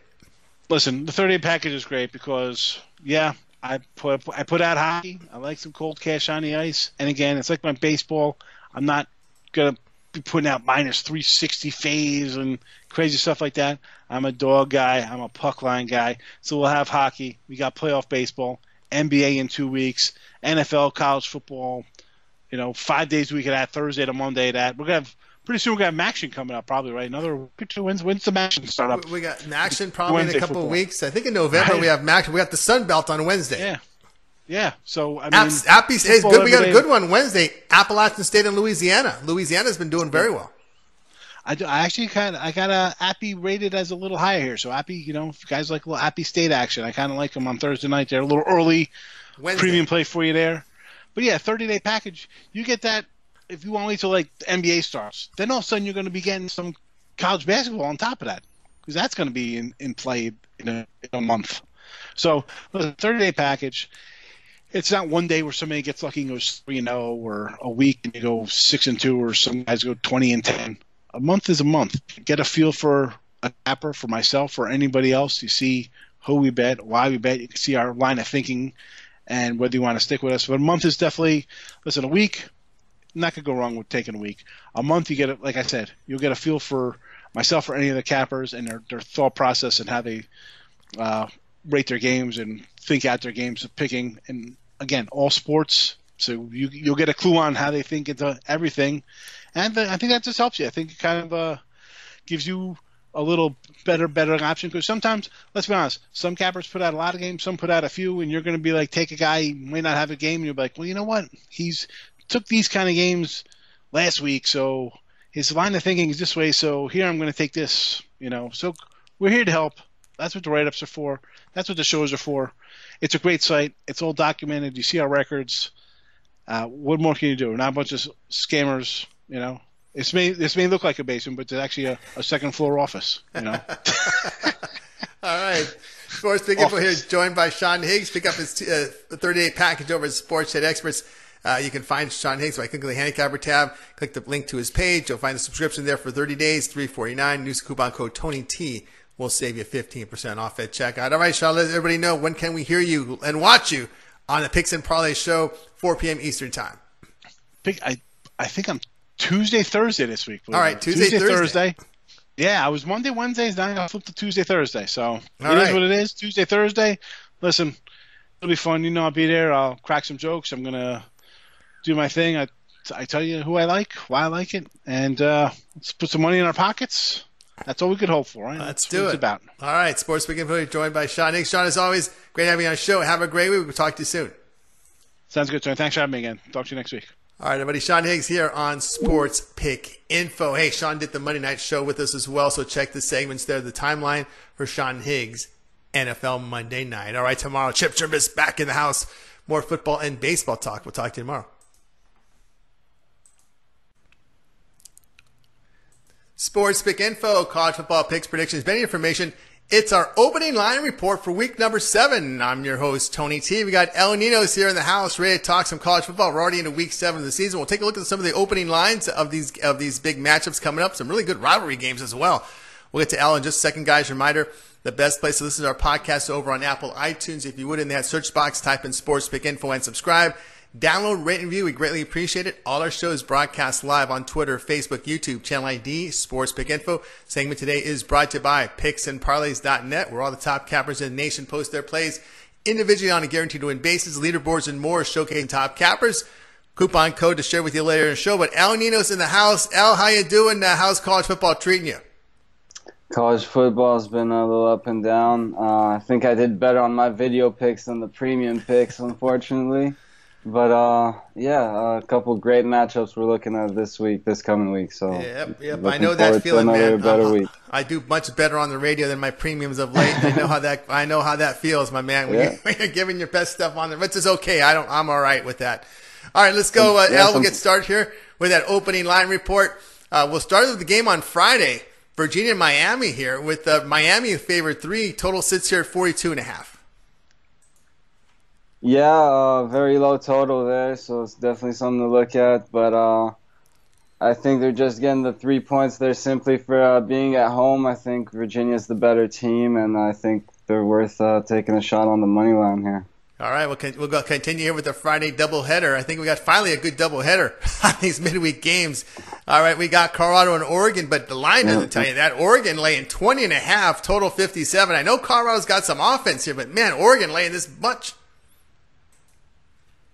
Listen, the 30 day package is great because yeah, I put I put out hockey. I like some cold cash on the ice, and again, it's like my baseball. I'm not gonna be putting out minus 360 phase and crazy stuff like that. I'm a dog guy. I'm a puck line guy. So we'll have hockey. We got playoff baseball, NBA in two weeks, NFL, college football. You know, five days a week of that, Thursday to Monday that. We're gonna have pretty soon. We're gonna have action coming up, probably right. Another week or two. When's when's the action start up? We- We got action probably in a couple of weeks. I think in November Right. we have action. We got the Sun Belt on Wednesday. Yeah, yeah. So I mean, Apps, Appy stays good. We got a good one Wednesday. Appalachian State in Louisiana. Louisiana's been doing very well. I, do, I actually kind of I got a Appy rated as a little higher here. So Appy, you know, if you guys like a little Appy State action, I kind of like them on Thursday night. They're a little early Wednesday. premium play for you there. But yeah, 30 day package, you get that if you want to wait till like the NBA starts. Then all of a sudden you're going to be getting some college basketball on top of that because that's going to be in, in play in a, in a month. So the 30 day package, it's not one day where somebody gets lucky and goes three and zero, or a week and you go six and two, or some guys go 20 and 10. A month is a month. Get a feel for a capper, for myself, or anybody else. You see who we bet, why we bet. You can see our line of thinking and whether you want to stick with us. But a month is definitely listen. A week, not gonna go wrong with taking a week. A month, you get it. Like I said, you'll get a feel for myself or any of the cappers and their their thought process and how they uh, rate their games and think out their games of picking. And again, all sports. So you you'll get a clue on how they think into everything, and uh, I think that just helps you. I think it kind of uh, gives you a little better better option because sometimes let's be honest some cappers put out a lot of games some put out a few and you're going to be like take a guy he may not have a game and you're like well you know what? He's took these kind of games last week so his line of thinking is this way so here i'm going to take this you know? So we're here to help. That's what the write-ups are for. That's what the shows are for it's a great site it's all documented you see our records uh, what more can you do we're not a bunch of scammers you know this may this may look like a basement, but it's actually a, a second floor office. You know, All right. Sports Pick Info here, joined by Sean Higgs. Pick up his uh, 38 package over at Sports Chat Experts. Uh, you can find Sean Higgs by clicking the handicapper tab. Click the link to his page. You'll find the subscription there for 30 days, 349 Use coupon code Tony T will save you 15% off at checkout. All right, Sean, let everybody know when can we hear you and watch you on the Picks and Parlay show, 4 p.m. Eastern Time. I I think I'm Tuesday Thursday this week. All it right. Tuesday, Thursday. Yeah, I was Monday Wednesdays. Now I got flipped to Tuesday Thursday. So it is right. what it is. Tuesday Thursday. Listen, it'll be fun. You know, I'll be there. I'll crack some jokes. I'm gonna do my thing. I I tell you who I like, why I like it, and uh, let's put some money in our pockets. That's all we could hope for, right? Let's That's do what it. About. All right, Sports Info here, joined by Sean Higgs. Sean, as always, great having you on the show. Have a great week. We'll talk to you soon. Sounds good, Tony. Thanks for having me again. Talk to you next week. All right, everybody. Sean Higgs here on Sports Pick Info. Hey, Sean did the Monday night show with us as well, so check the segments there, the timeline for Sean Higgs, NFL Monday night. All right, tomorrow, Chip Trimbus back in the house. More football and baseball talk. We'll talk to you tomorrow. Sports Pick Info, college football picks, predictions, betting information. It's our opening line report for week number seven. I'm your host, Tony T. We got El Ninos here in the house, ready to talk some college football. We're already into week seven of the season. We'll take a look at some of the opening lines of these of these big matchups coming up. Some really good rivalry games as well. We'll get to Al in just a second, guys. Reminder the best place to listen to our podcast over on Apple iTunes. If you would, in that search box, type in Sports Pick Info and subscribe. Download, rate, and view. We greatly appreciate it. All our shows broadcast live on Twitter, Facebook, YouTube, Channel ID, Sports Pick Info. Segment today is brought to you by PicksandParlays.net, where all the top cappers in the nation post their plays individually on a guaranteed win basis, leaderboards, and more, showcasing top cappers. Coupon code to share with you later in the show. But Al Nino's in the house. Al, how you doing? Uh, how's college football treating you? College football's been a little up and down. Uh, I think I did better on my video picks than the premium picks, unfortunately. But uh, yeah, a couple great matchups we're looking at this week, this coming week. So yep, yep. I know that feeling, man. Uh. I do much better on the radio than my premiums of late. I know how that I know how that feels, my man. When, yeah. you're, when you're giving your best stuff on there, which is okay. I don't. I'm all right with that. All right, let's go. Uh, Al, we'll get started here with that opening line report. Uh, we'll start with the game on Friday. Virginia, and Miami here with uh, Miami favored three. Total sits here at 42 and a half. Yeah, uh, very low total there, so it's definitely something to look at. But uh, I think they're just getting the three points there simply for uh, being at home. I think Virginia's the better team, and I think they're worth uh, taking a shot on the money line here. All right, we'll, we'll go continue here with the Friday doubleheader. I think we got finally a good doubleheader on these midweek games. All right, we got Colorado and Oregon, but the line doesn't tell you that. Oregon laying 20 and a half, total 57. I know Colorado's got some offense here, but man, Oregon laying this much.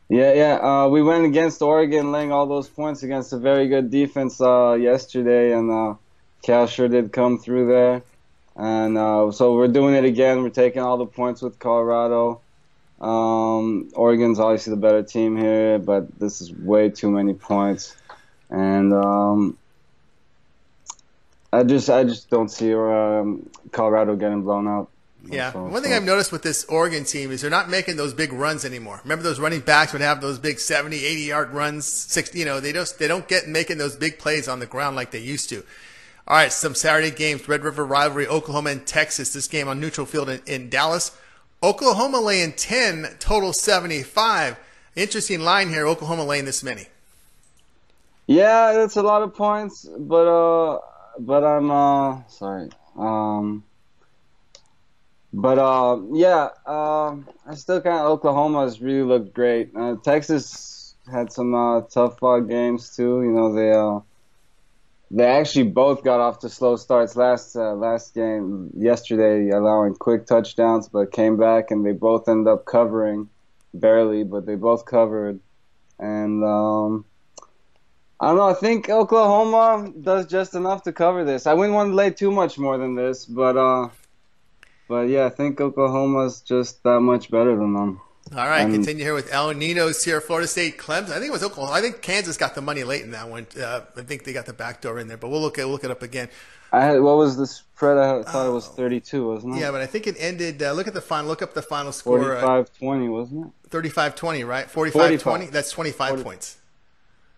Yeah, yeah. Uh, we went against Oregon, laying all those points against a very good defense uh, yesterday, and uh, Cal sure did come through there. And uh, so we're doing it again. We're taking all the points with Colorado. Um, Oregon's obviously the better team here, but this is way too many points, and um, I just I just don't see um, Colorado getting blown out. Yeah. So, One thing. I've noticed with this Oregon team is they're not making those big runs anymore. Remember those running backs would have those big 70, 80 yard runs, 60, you know, they just, they don't get making those big plays on the ground like they used to. All right. Some Saturday games, Red River rivalry, Oklahoma and Texas. This game on neutral field in, in Dallas. Oklahoma laying 10, total 75. Interesting line here. Oklahoma laying this many. Yeah, that's a lot of points, but, uh, but I'm, uh, sorry. Um, but uh, yeah, uh, I still kind of Oklahoma's really looked great. Uh, Texas had some uh, tough uh, games too. You know they uh, they actually both got off to slow starts last last game yesterday, allowing quick touchdowns, but came back and they both end up covering barely, but they both covered. And um, I don't know. I think Oklahoma does just enough to cover this. I wouldn't want to lay too much more than this, but but yeah, I think Oklahoma's just that much better than them. All right, and, continue here with El Nino's here, Florida State, Clemson. I think it was Oklahoma. I think Kansas got the money late in that one. Uh, I think they got the back door in there, but we'll look at we'll look it up again. I had, what was the spread? I thought it was 32, wasn't it? Yeah, but I think it ended. Uh, look at the final. Look up the final score. 45-20, wasn't it? 35-20, right? 45-20. That's 25 40. points.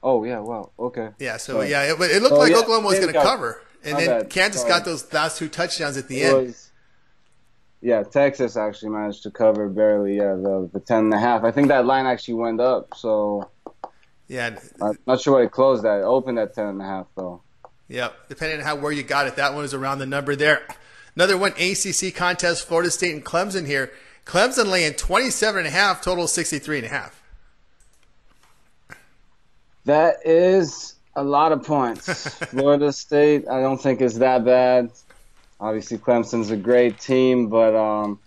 Oh yeah, wow, okay. Yeah, so yeah, it, it looked like yeah, Oklahoma was going to cover, and then bad. Kansas Sorry. got those last two touchdowns at the it end. Was, yeah, Texas actually managed to cover barely. Yeah, the the ten and a half. I think that line actually went up. So yeah, I'm not sure where it closed at. It opened at ten and a half though. Yep, depending on how where you got it, that one is around the number there. Another one ACC contest, Florida State and Clemson here. Clemson laying 27 and a half, total 63 and a half. That is a lot of points. Florida State, I don't think is that bad. Obviously, Clemson's a great team, but um,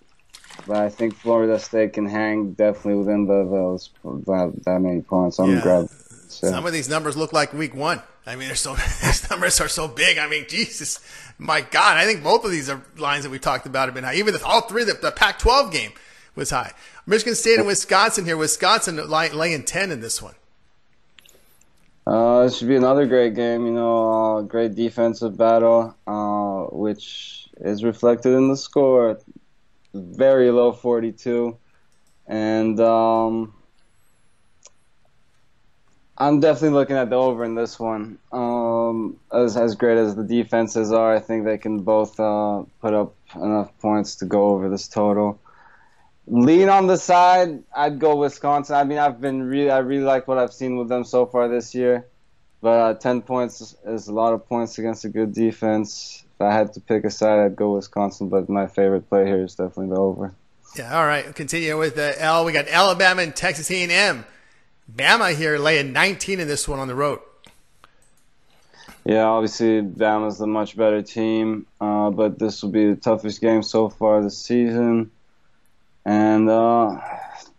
but I think Florida State can hang definitely within the, those that, that many points. I'm yeah. So. Some of these numbers look like Week One. I mean, they're so these numbers are so big. I mean, Jesus, my God! I think both of these are lines that we talked about have been high. Even the, all three, the, the Pac-12 game was high. Michigan State and Wisconsin here. Wisconsin laying ten in this one. Uh, it should be another great game. You know, uh, great defensive battle, uh, which is reflected in the score. Very low, 42, and um, I'm definitely looking at the over in this one. Um, as as great as the defenses are, I think they can both uh, put up enough points to go over this total lean on the side. I'd go Wisconsin. I mean, I've been really, I really like what I've seen with them so far this year. But uh, ten points is a lot of points against a good defense. if I had to pick a side, I'd go Wisconsin. But my favorite play here is definitely the over. Yeah, all right. Continue with the L. We got Alabama and Texas A&M. Bama here laying 19 in this one on the road. Yeah, obviously Bama's the much better team, uh, but this will be the toughest game so far this season. And uh,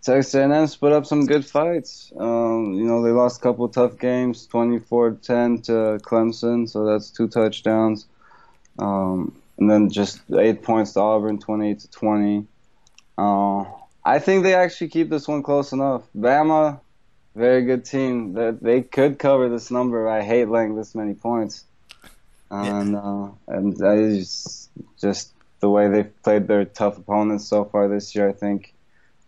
Texas A&M put up some good fights. Um, you know, they lost a couple tough games, 24-10 to Clemson, so that's two touchdowns. Um, and then just eight points to Auburn, 28 to 20. Uh, I think they actually keep this one close enough. Bama, very good team. That they could cover this number. I hate laying this many points, and uh, and I just, just the way they've played their tough opponents so far this year. I think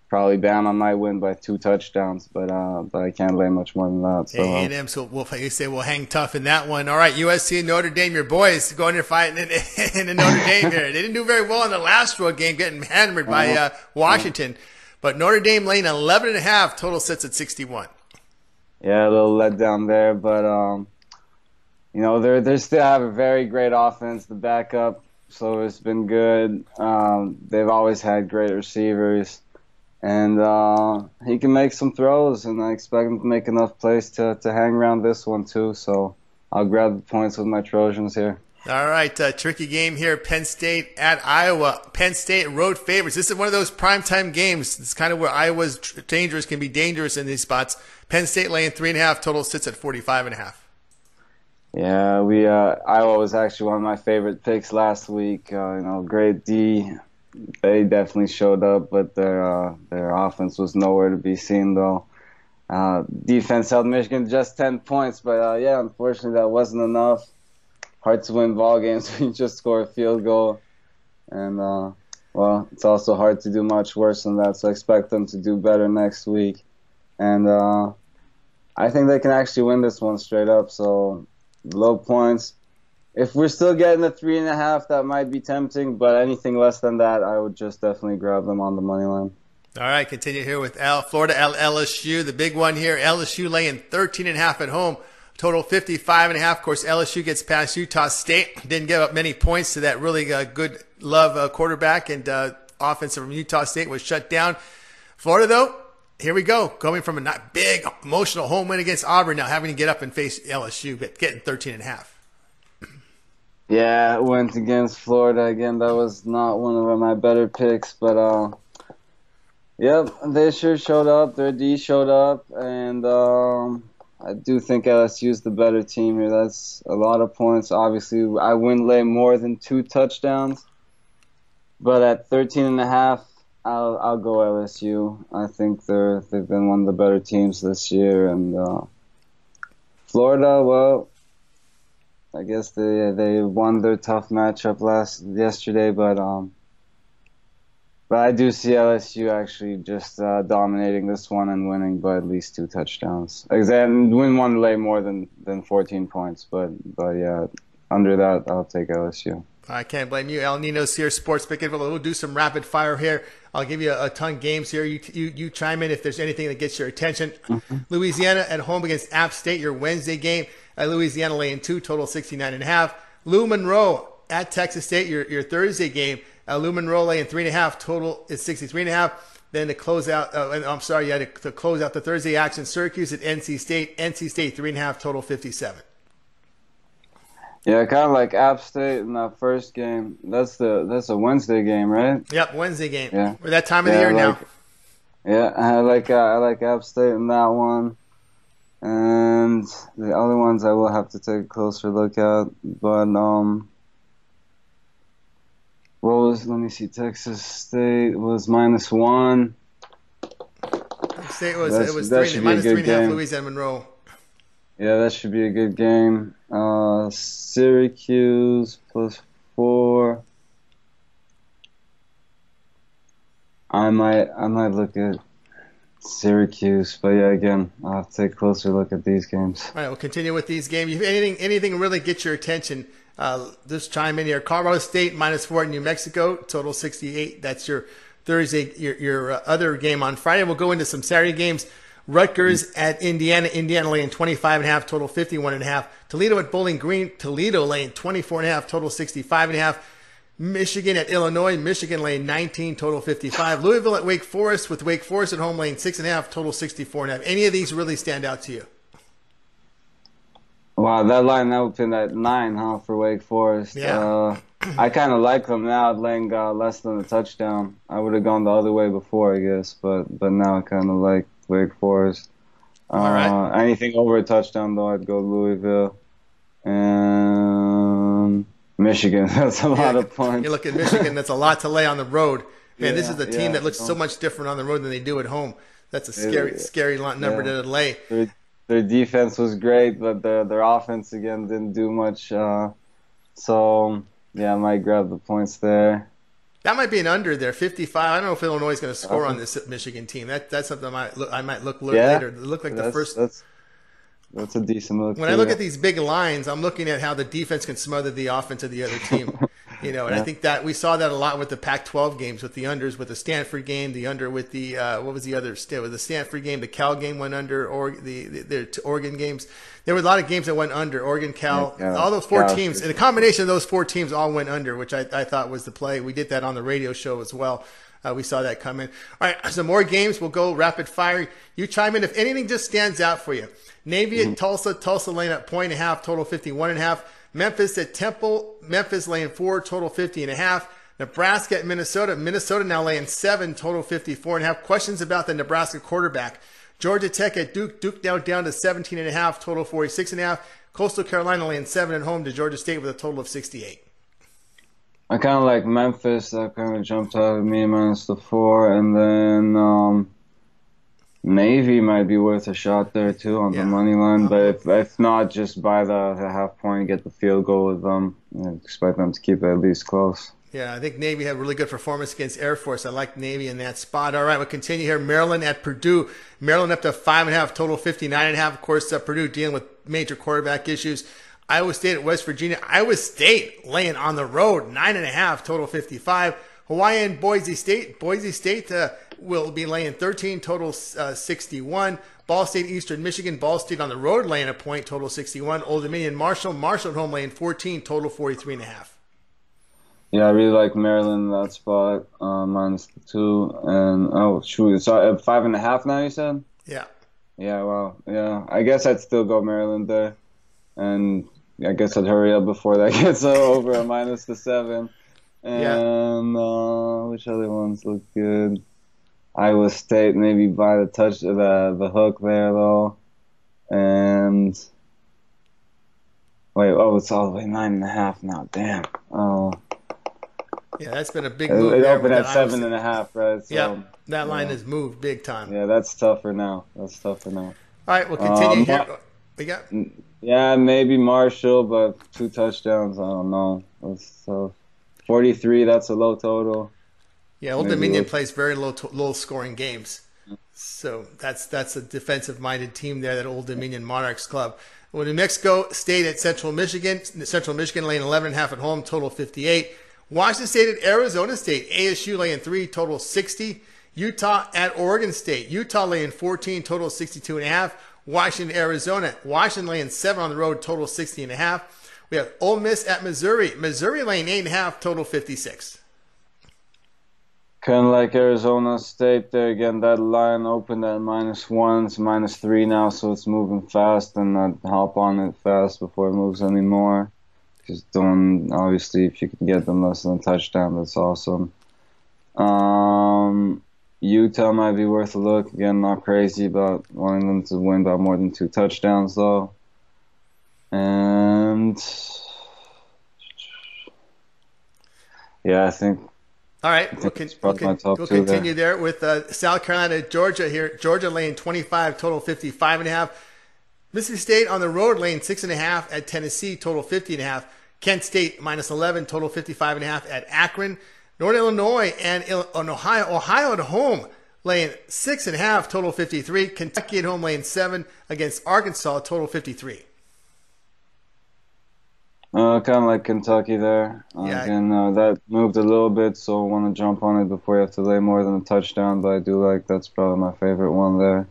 probably Bama might win by two touchdowns, but uh, but I can't lay much more than that. So, A and M, so we'll you say we'll hang tough in that one. All right, USC and Notre Dame, your boys going there fighting in, in, in Notre Dame here. They didn't do very well in the last road game, getting hammered by uh, Washington, but Notre Dame laying 11 and a half. Total sits at 61. Yeah, a little letdown there, but um, you know they they still have a very great offense. The backup, so it's been good. Um, they've always had great receivers and uh, he can make some throws, and I expect him to make enough plays to, to hang around this one too. So I'll grab the points with my Trojans here. All right, uh, tricky game here. Penn State at Iowa. Penn State road favorites. This is one of those primetime games. It's kind of where Iowa's dangerous can be dangerous in these spots. Penn State laying three and a half. Total sits at forty-five and a half. Yeah, we uh, Iowa was actually one of my favorite picks last week. Uh, you know, great D, they definitely showed up, but their uh, their offense was nowhere to be seen though. Uh, defense held Michigan just 10 points, but uh, yeah, unfortunately that wasn't enough. Hard to win ball games when you just score a field goal, and uh, well, it's also hard to do much worse than that. So I expect them to do better next week, and I think they can actually win this one straight up. So low points if we're still getting the three and a half, that might be tempting. But anything less than that, I would just definitely grab them on the money line. All right, continue here with L, Florida L, LSU, the big one here. LSU laying 13 and a half at home, total 55 and a half. Of course, LSU gets past Utah State. Didn't give up many points to that really uh, good love uh, quarterback and uh, offense from Utah State was shut down. Florida, though, here we go. Going from a big emotional home win against Auburn, now having to get up and face LSU, but getting 13 and a half. Yeah, went against Florida again. That was not one of my better picks, but uh, yep, they sure showed up. Their D showed up, and um, I do think LSU is the better team here. That's a lot of points. Obviously, I wouldn't lay more than two touchdowns, but at 13 and a half, I'll I'll go LSU. I think they're they've been one of the better teams this year, and uh, Florida, well I guess they they won their tough matchup last yesterday, but um, but I do see LSU actually just uh, dominating this one and winning by at least two touchdowns. Exactly, win one lay more than than 14 points, but but yeah, under that I'll take LSU. I can't blame you. El Nino's here, Sports Pick We'll do some rapid fire here. I'll give you a, a ton of games here. You, you you chime in if there's anything that gets your attention. Mm-hmm. Louisiana at home against App State, your Wednesday game. Uh, Louisiana laying two, total 69 and a half. Lou Monroe at Texas State, your, your Thursday game. Uh, Lou Monroe laying three and a half, total is 63 and a half. Then to close out, uh, I'm sorry, yeah, to, to close out the Thursday action, Syracuse at NC State. NC State three and a half, total 57. Yeah, kind of like App State in that first game. That's the that's a Wednesday game, right? Yep, Wednesday game. Yeah, we're that time of yeah, the year like, now. Yeah, I like uh, I like App State in that one, and the other ones I will have to take a closer look at. But um, what was? Let me see. Texas State was minus one. State was That's, it was three, minus three and a half. Louisiana Monroe. Yeah, that should be a good game. Uh, Syracuse plus four. I might I might look at Syracuse, but yeah, again, I'll have to take a closer look at these games. All right, we'll continue with these games. If anything anything really get your attention, uh, just chime in here. Colorado State minus four in New Mexico, total sixty eight. That's your Thursday. Your your uh, other game on Friday. We'll go into some Saturday games. Rutgers at Indiana. Indiana laying 25 and a half, total 51 and a half. Toledo at Bowling Green. Toledo laying 24 and a half, total 65 and a half. Michigan at Illinois. Michigan laying 19, total 55. Louisville at Wake Forest with Wake Forest at home laying six and a half, total 64 and a half. Any of these really stand out to you? Wow, that line opened at nine, huh, for Wake Forest. Yeah. Uh, I kind of like them now, laying uh, less than a touchdown. I would have gone the other way before, I guess, but but now I kind of like Wake Forest. Uh, All right. Anything over a touchdown, though, I'd go Louisville. And Michigan, that's a lot of points. You look at Michigan, that's a lot to lay on the road. Man, this is a team yeah. that looks so much different on the road than they do at home. That's a scary, Yeah. scary lot number Yeah. to lay. their, their defense was great, but their their offense again didn't do much. Uh, so yeah, I might grab the points there. That might be an under there, 55. I don't know if Illinois is going to score Uh-huh. on this Michigan team. That that's something I might look, I might look look Yeah. later. It looked like the first. That's that's a decent look. When I look at these big lines, I'm looking at how the defense can smother the offense of the other team. You know, and I think that we saw that a lot with the Pac-12 games, with the unders, with the Stanford game, the under with the uh, what was the other? St- With the Stanford game, the Cal game went under, or the, the, the Oregon games. There were a lot of games that went under. Oregon, Cal, Yeah, all those four Cal- teams, and the combination of those four teams all went under, which I, I thought was the play. We did that on the radio show as well. Uh, we saw that come in. All right, some more games. We'll go rapid fire. You chime in if anything just stands out for you. Navy at Tulsa. Tulsa laying at point and a half, total 51 and a half. Memphis at Temple. Memphis laying four, total 50 and a half. Nebraska at Minnesota. Minnesota now laying seven, total 54 and a half. Questions about the Nebraska quarterback. Georgia Tech at Duke. Duke now down to 17 and a half, total 46 and a half. Coastal Carolina laying seven at home to Georgia State with a total of 68. I kind of like Memphis. That kind of jumped out at me minus the four, and then um, Navy might be worth a shot there too on Yeah. the money line. But if if not, just buy the, the half point, get the field goal with them. and expect them to keep it at least close. Yeah, I think Navy had a really good performance against Air Force. I like Navy in that spot. All right, we'll continue here. Maryland at Purdue. Maryland up to five and a half, total 59 and a half. Of course, uh, Purdue dealing with major quarterback issues. Iowa State at West Virginia. Iowa State laying on the road, nine and a half, total 55. Hawaii and Boise State. Boise State uh, will be laying 13, total uh, 61. Ball State, Eastern Michigan. Ball State on the road laying a point, total 61. Old Dominion, Marshall. Marshall at home laying 14, total 43 and a half. Yeah, I really like Maryland in that spot, uh, minus the two. And oh shoot, it's at five and a half now. You said? Yeah. Yeah, well, yeah. I guess I'd still go Maryland there, and I guess I'd hurry up before that gets over a minus the seven. Yeah. And uh, which other ones look good? Iowa State maybe by the touch of the the hook there though, and wait, oh, it's all the way nine and a half now. Damn. Oh, Yeah, that's been a big move. it there opened at seven and a half, right? So, Yeah, that line yeah. has moved big time. Yeah, that's tougher now. That's tougher now. All right, we'll continue Um, here. We got Yeah, maybe Marshall, but two touchdowns. I don't know. That's tough. Forty-three. That's a low total. Yeah. Old maybe Dominion we'll- plays very low to, low scoring games, so that's that's a defensive minded team there. That Old Dominion Monarchs club. Well, New Mexico State at Central Michigan. Central Michigan laying 11 and a half at home, total 58. Washington State at Arizona State. ASU laying three, total 60. Utah at Oregon State. Utah laying 14, total 62 and a half. Washington, Arizona. Washington laying seven on the road, total 60 and a half. We have Ole Miss at Missouri. Missouri laying eight and a half, total 56. Kind of like Arizona State there again. That line opened at minus one. It's minus three now, so it's moving fast, and I'd hop on it fast before it moves anymore. Just doing obviously, if you can get them less than a touchdown, that's awesome. Um, Utah might be worth a look. Again, not crazy about wanting them to win by more than two touchdowns, though. And yeah, I think All right, we'll, con- we'll, con- we'll two there. continue there, with uh, South Carolina, Georgia here. Georgia laying 25, total 55 and a half. Mississippi State on the road laying six and a half at Tennessee, total 50 and a half. Kent State minus 11, total 55 and a half at Akron. Northern Illinois and Il- and Ohio, Ohio at home laying six and a half, total 53. Kentucky at home laying seven against Arkansas, total 53. Uh, kind of like Kentucky there. Uh, Yeah. Again, uh, that moved a little bit, so I want to jump on it before you have to lay more than a touchdown. But I do like that's probably my favorite one there.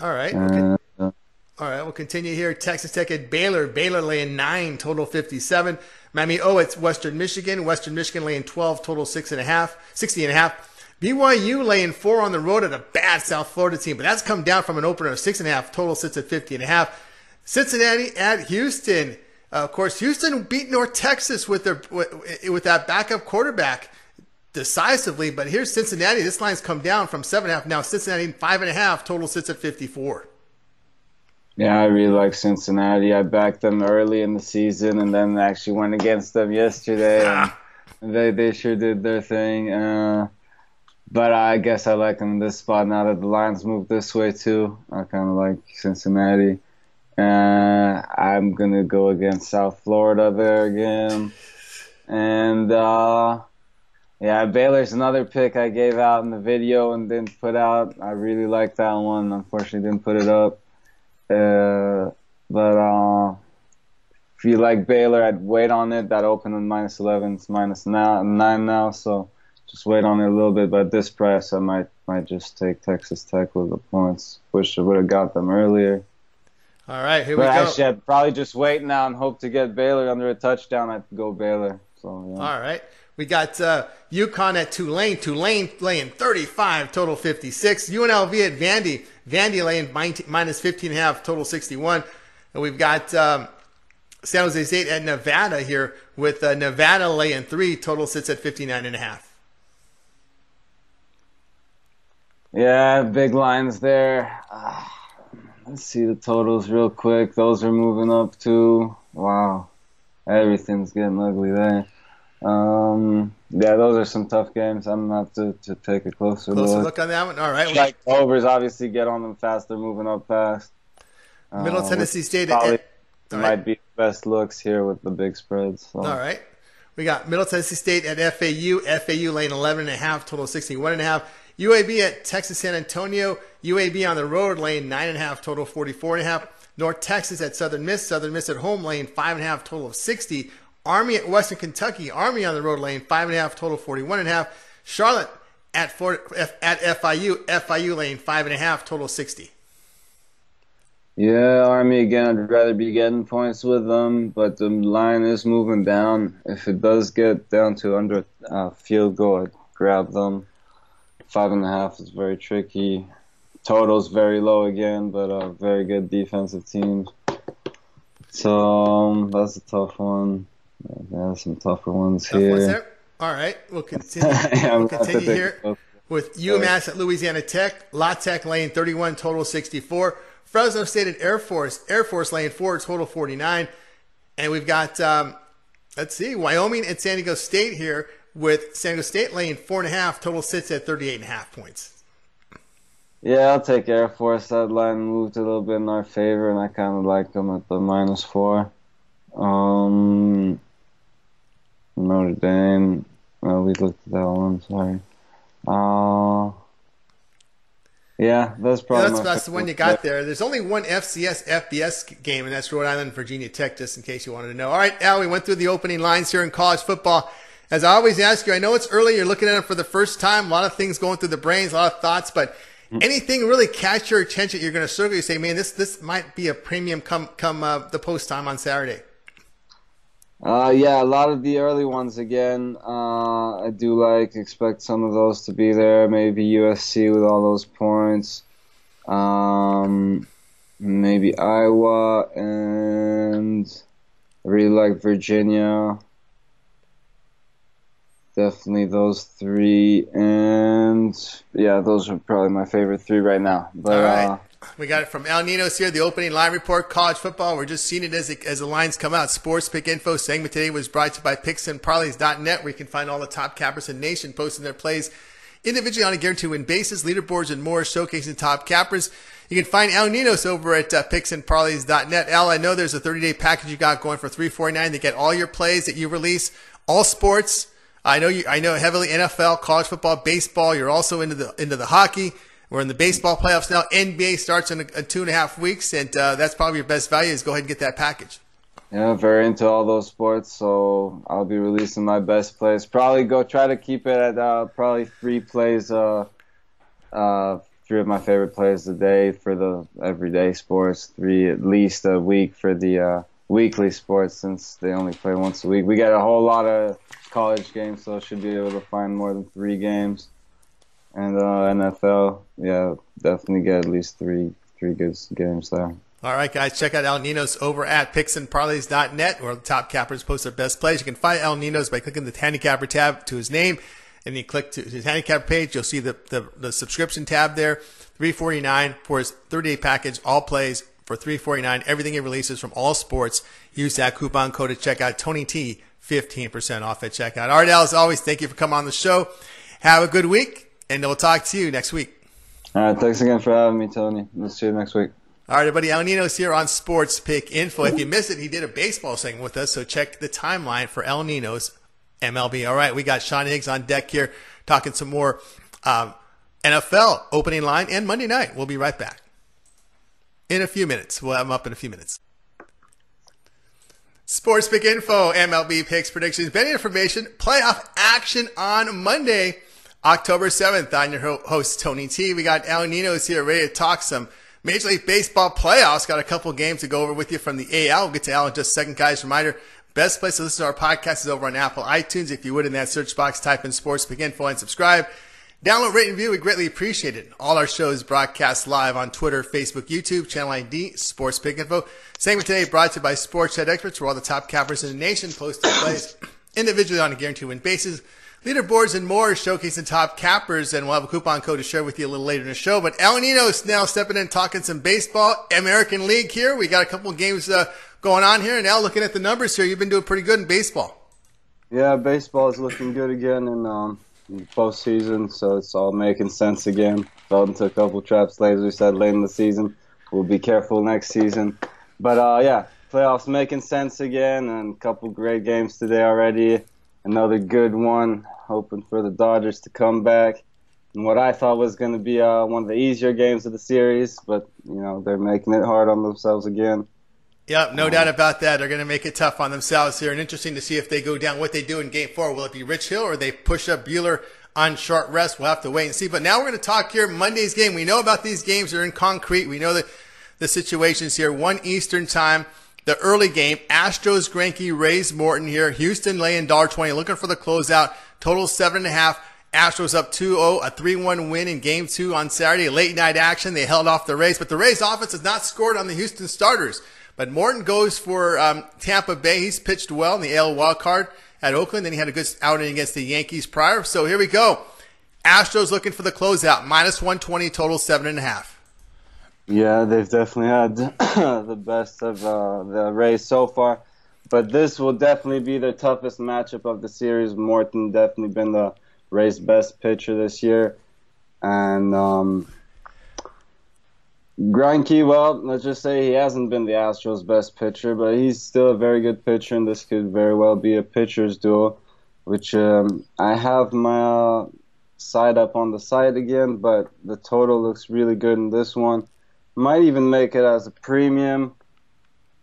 All right. Okay. Uh, all right, we'll continue here. Texas Tech at Baylor. Baylor laying nine, total 57. Miami oh, it's Western Michigan. Western Michigan laying 12, total six and a half, 60 and a half. BYU laying four on the road at a bad South Florida team, but that's come down from an opener of six and a half. Total sits at 50 and a half. Cincinnati at Houston. Uh, of course, Houston beat North Texas with their with, with that backup quarterback decisively. But here's Cincinnati. This line's come down from seven and a half. Now Cincinnati five and a half. Total sits at 54. Yeah, I really like Cincinnati. I backed them early in the season, and then actually went against them yesterday. And they they sure did their thing. Uh, but I guess I like them in this spot now that the Lions moved this way too. I kind of like Cincinnati. Uh, I'm gonna go against South Florida there again, and uh, yeah, Baylor's another pick I gave out in the video and didn't put out. I really like that one. Unfortunately, didn't put it up. Uh, but uh, if you like Baylor, I'd wait on it. That opened at minus 11. It's minus now, 9 now, so just wait on it a little bit. But at this price, I might might just take Texas Tech with the points. Wish I would have got them earlier. All right, here but we go. Actually, I'd probably just wait now and hope to get Baylor under a touchdown. I'd go Baylor. So yeah. All right. We got uh, UConn at Tulane. Tulane laying 35, total 56. UNLV at Vandy. Vandy laying minus 15 and a half, total 61. And we've got um, San Jose State at Nevada here with uh, Nevada laying three, total sits at 59 and a half. Yeah, big lines there. Uh, let's see the totals real quick. Those are moving up too. Wow, everything's getting ugly there. Um, yeah, those are some tough games. I'm have to, to take a closer, closer look. look on that one. All right, like overs, obviously get on them fast. They're moving up fast. Middle uh, Tennessee State probably at, might right. be best looks here with the big spreads. So. All right, we got Middle Tennessee State at FAU. FAU lane 11 and a half, total 61 and a half. UAB at Texas San Antonio. UAB on the road lane nine and a half, total 44 and a half. North Texas at Southern Miss. Southern Miss at home lane five and a half, total of 60. Army at Western Kentucky. Army on the road lane, five and a half, total 41 and a half. Charlotte at, four, at FIU, FIU lane, five and a half, total 60. Yeah, Army again. I'd rather be getting points with them, but the line is moving down. If it does get down to under a uh, field goal, I'd grab them. Five and a half is very tricky. Total's very low again, but a very good defensive team. So um, that's a tough one. Yeah, some tougher ones Tough here. Ones? All right, we'll continue. yeah, we'll continue here with UMass at Louisiana Tech. La Tech lane 31, total 64. Fresno State at Air Force. Air Force lane 4, total 49. And we've got, um, let's see, Wyoming and San Diego State here with San Diego State lane 4.5, total sits at 38.5 points. Yeah, I'll take Air Force. That line moved a little bit in our favor, and I kind of like them at the minus 4. Um, Notre Dame. Well, we looked at that one. Sorry. Uh, yeah, that's probably. Yeah, that's, that's the one you got there. There's only one FCS FBS game, and that's Rhode Island Virginia Tech. Just in case you wanted to know. All right, Al, we went through the opening lines here in college football. As I always ask you, I know it's early. You're looking at it for the first time. A lot of things going through the brains, a lot of thoughts, but mm. anything really catch your attention? You're going to circle. You say, "Man, this this might be a premium come come uh, the post time on Saturday." Uh, yeah, a lot of the early ones again. Uh, I do like expect some of those to be there. Maybe USC with all those points. Um, maybe Iowa and I really like Virginia. Definitely those three, and yeah, those are probably my favorite three right now. But all right. Uh, we got it from Al Ninos here, the opening line report, college football. We're just seeing it as, it, as the lines come out. Sports Pick Info segment today was brought to you by PicksandParlays.net, where you can find all the top cappers in the nation posting their plays individually on a guarantee win basis, leaderboards, and more, showcasing top cappers. You can find Al Ninos over at uh, PicksandParlays.net. Al, I know there's a 30 day package you got going for 349 to get all your plays that you release, all sports. I know you, I know heavily NFL, college football, baseball. You're also into the, into the hockey. We're in the baseball playoffs now. NBA starts in a, a two and a half weeks, and uh, that's probably your best value. Is go ahead and get that package. Yeah, very into all those sports, so I'll be releasing my best plays. Probably go try to keep it at uh, probably three plays uh, uh, three of my favorite plays a day for the everyday sports, three at least a week for the uh, weekly sports since they only play once a week. We got a whole lot of college games, so I should be able to find more than three games. And uh, NFL, yeah, definitely get at least three three good games there. All right, guys, check out El Nino's over at picksandparlays.net where the top cappers post their best plays. You can find El Nino's by clicking the handicapper tab to his name and you click to his handicap page. You'll see the, the, the subscription tab there. 349 for his 30 day package, all plays for 349 everything he releases from all sports. Use that coupon code to check out Tony T, 15% off at checkout. All right, Al, as always, thank you for coming on the show. Have a good week, and we'll talk to you next week. All right, thanks again for having me, Tony. We'll see you next week. All right, everybody. El Nino's here on Sports Pick Info. If you missed it, he did a baseball segment with us, so check the timeline for El Nino's MLB. All right, we got Sean Higgs on deck here talking some more um, NFL opening line and Monday night. We'll be right back in a few minutes. We'll have them up in a few minutes. Sports Pick Info, MLB picks, predictions, betting information, playoff action on Monday, October 7th. I'm your host, Tony T. We got El Nino's here ready to talk some Major League Baseball playoffs. Got a couple games to go over with you from the AL. We'll get to Al in just a second, guys. Reminder, best place to listen to our podcast is over on Apple iTunes. If you would, in that search box, type in Sports Pick Info and subscribe. Download, rate, and review. We greatly appreciate it. All our shows broadcast live on Twitter, Facebook, YouTube, channel ID, Sports Pick Info. Segment today brought to you by Sports Chat Experts, where all the top cappers in the nation post their plays individually on a guaranteed win basis. Leaderboards and more showcasing top cappers, and we'll have a coupon code to share with you a little later in the show. But El Nino's now stepping in, talking some baseball, American League here. We got a couple games uh, going on here, and now looking at the numbers here, you've been doing pretty good in baseball. Yeah, baseball is looking good again, and um, postseason, so it's all making sense again. Fell into a couple traps as we said, late in the season. We'll be careful next season. But uh, yeah, playoffs making sense again, and a couple great games today already. Another good one, hoping for the Dodgers to come back. And what I thought was going to be uh, one of the easier games of the series, but you know they're making it hard on themselves again. Yep, no oh. doubt about that. They're going to make it tough on themselves here, and interesting to see if they go down. What they do in Game Four? Will it be Rich Hill or they push up Buehler on short rest? We'll have to wait and see. But now we're going to talk here Monday's game. We know about these games; they're in concrete. We know that the situations here. One Eastern time, the early game. Astros, Greinke, Rays, Morton here. Houston laying dollar twenty, looking for the closeout. Total seven and a half. Astros up 2-0, a 3-1 win in game two on Saturday. Late night action. They held off the Rays, but the Rays offense has not scored on the Houston starters. But Morton goes for um, Tampa Bay. He's pitched well in the AL wild card at Oakland. Then he had a good outing against the Yankees prior. So here we go. Astros looking for the closeout. Minus 120 total, seven and a half. Yeah, they've definitely had the best of uh, the race so far. But this will definitely be their toughest matchup of the series. Morton definitely been the Rays' best pitcher this year. And um, Greinke, well, let's just say he hasn't been the Astros' best pitcher, but he's still a very good pitcher, and this could very well be a pitcher's duel, which um, I have my uh, side up on the side again, but the total looks really good in this one. Might even make it as a premium,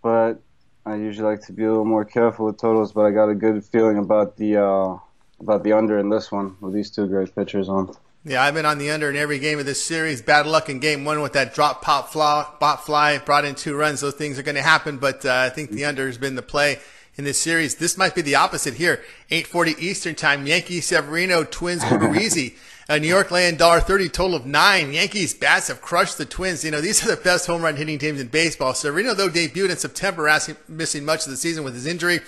but I usually like to be a little more careful with totals, but I got a good feeling about the uh, about the under in this one with these two great pitchers on. Yeah, I've been on the under in every game of this series. Bad luck in game one with that drop pop fly, fly, brought in two runs. Those things are going to happen, but uh, I think the under has been the play in this series. This might be the opposite here. 8:40 Eastern Time. Yankees Severino, Twins Odorizzi. uh, New York laying $1.30, total of nine. Yankees bats have crushed the Twins. You know, these are the best home run hitting teams in baseball. Severino, though, debuted in September, asking, missing much of the season with his injury.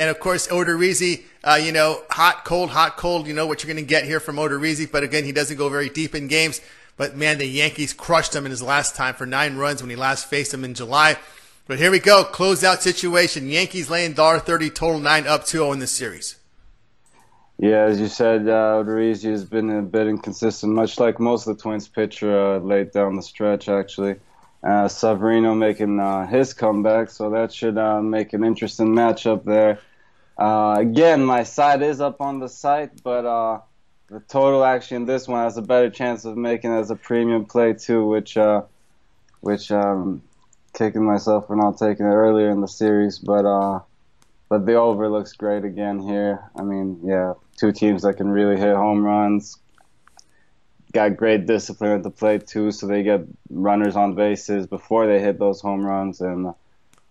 And of course, Odorizzi, uh, you know, hot, cold, hot, cold. You know what you're going to get here from Odorizzi. But again, he doesn't go very deep in games. But man, the Yankees crushed him in his last time for nine runs when he last faced him in July. But here we go, closeout situation. Yankees laying $1.30, total nine up 2-0 in this series. Yeah, as you said, uh, Odorizzi has been a bit inconsistent, much like most of the Twins pitcher uh, late down the stretch, actually. Uh, Severino making uh, his comeback, so that should uh, make an interesting matchup there. Uh, again, my side is up on the site, but uh, the total actually in this one has a better chance of making as a premium play too, which uh, which um, kicking myself for not taking it earlier in the series. But uh, but the over looks great again here. I mean, yeah, two teams that can really hit home runs. got great discipline at the plate too, so they get runners on bases before they hit those home runs, and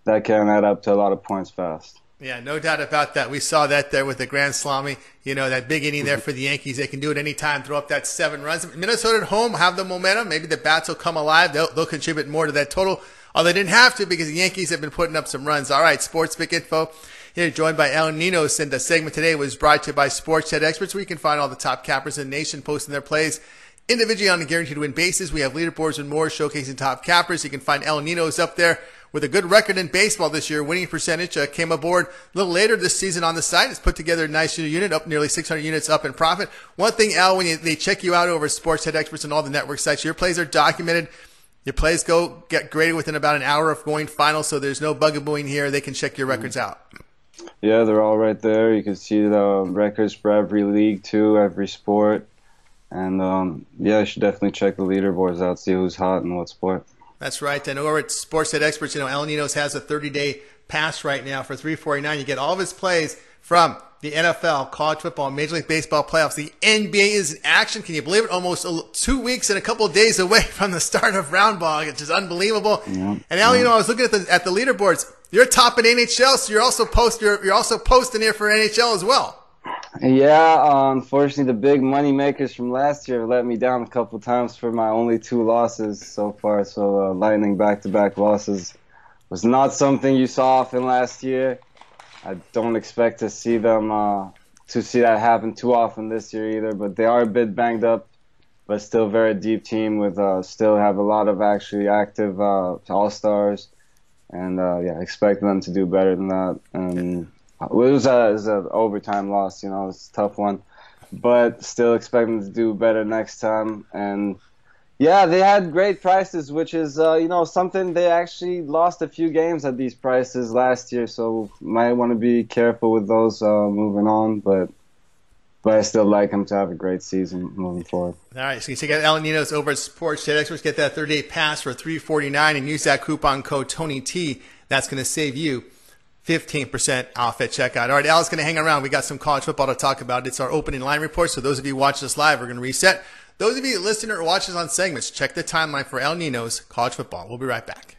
that can add up to a lot of points fast. Yeah, no doubt about that. We saw that there with the Grand Salami. You know, that big inning there mm-hmm. for the Yankees. They can do it anytime, throw up that seven runs. Minnesota at home have the momentum. Maybe the bats will come alive. They'll, they'll contribute more to that total. Although they didn't have to because the Yankees have been putting up some runs. All right, Sports Pick Info. Here, joined by El Ninos. And the segment today was brought to you by Sports Head Experts, where you can find all the top cappers in the nation posting their plays individually on a guaranteed win basis. We have leaderboards and more showcasing top cappers. You can find El Ninos up there with a good record in baseball this year. Winning percentage uh, came aboard a little later this season on the site. It's put together a nice unit, up nearly 600 units up in profit. One thing, Al, when you, they check you out over Sports Head Experts and all the network sites, your plays are documented. Your plays go get graded within about an hour of going final, so there's no bugabooing here. They can check your records out. Yeah, they're all right there. You can see the records for every league too, every sport, and um, yeah, you should definitely check the leaderboards out, see who's hot in what sport. That's right. And over at Sports Head Experts, you know, El Ninos has a 30 day pass right now for 349. You get all of his plays from the NFL, college football, Major League Baseball playoffs. The NBA is in action. Can you believe it? Almost two weeks and a couple of days away from the start of round ball. It's just unbelievable. Yeah. And Al, you know, I was looking at the at the leaderboards. You're top in NHL, so you're also post you're, you're also posting here for NHL as well. Yeah, uh, unfortunately, the big money makers from last year let me down a couple times for my only two losses so far. So, uh, Lightning back to back losses was not something you saw often last year. I don't expect to see them uh, to see that happen too often this year either. But they are a bit banged up, but still very deep team with uh, still have a lot of actually active uh, all stars, and uh, yeah, expect them to do better than that. And it was a, it was an overtime loss, you know, it's a tough one, but still expect them to do better next time. And yeah, they had great prices, which is uh, you know something they actually lost a few games at these prices last year, so might want to be careful with those uh, moving on, but. But I still like them to have a great season moving forward. All right, so you check out El Ninos over at Sports Head Experts. Get that 30 day pass for 349 and use that coupon code Tony T. That's going to save you 15% off at checkout. All right, Al's going to hang around. We got some college football to talk about. It's our opening line report. So those of you watching us live, we're going to reset. Those of you listening or watching us on segments, check the timeline for El Nino's college football. We'll be right back.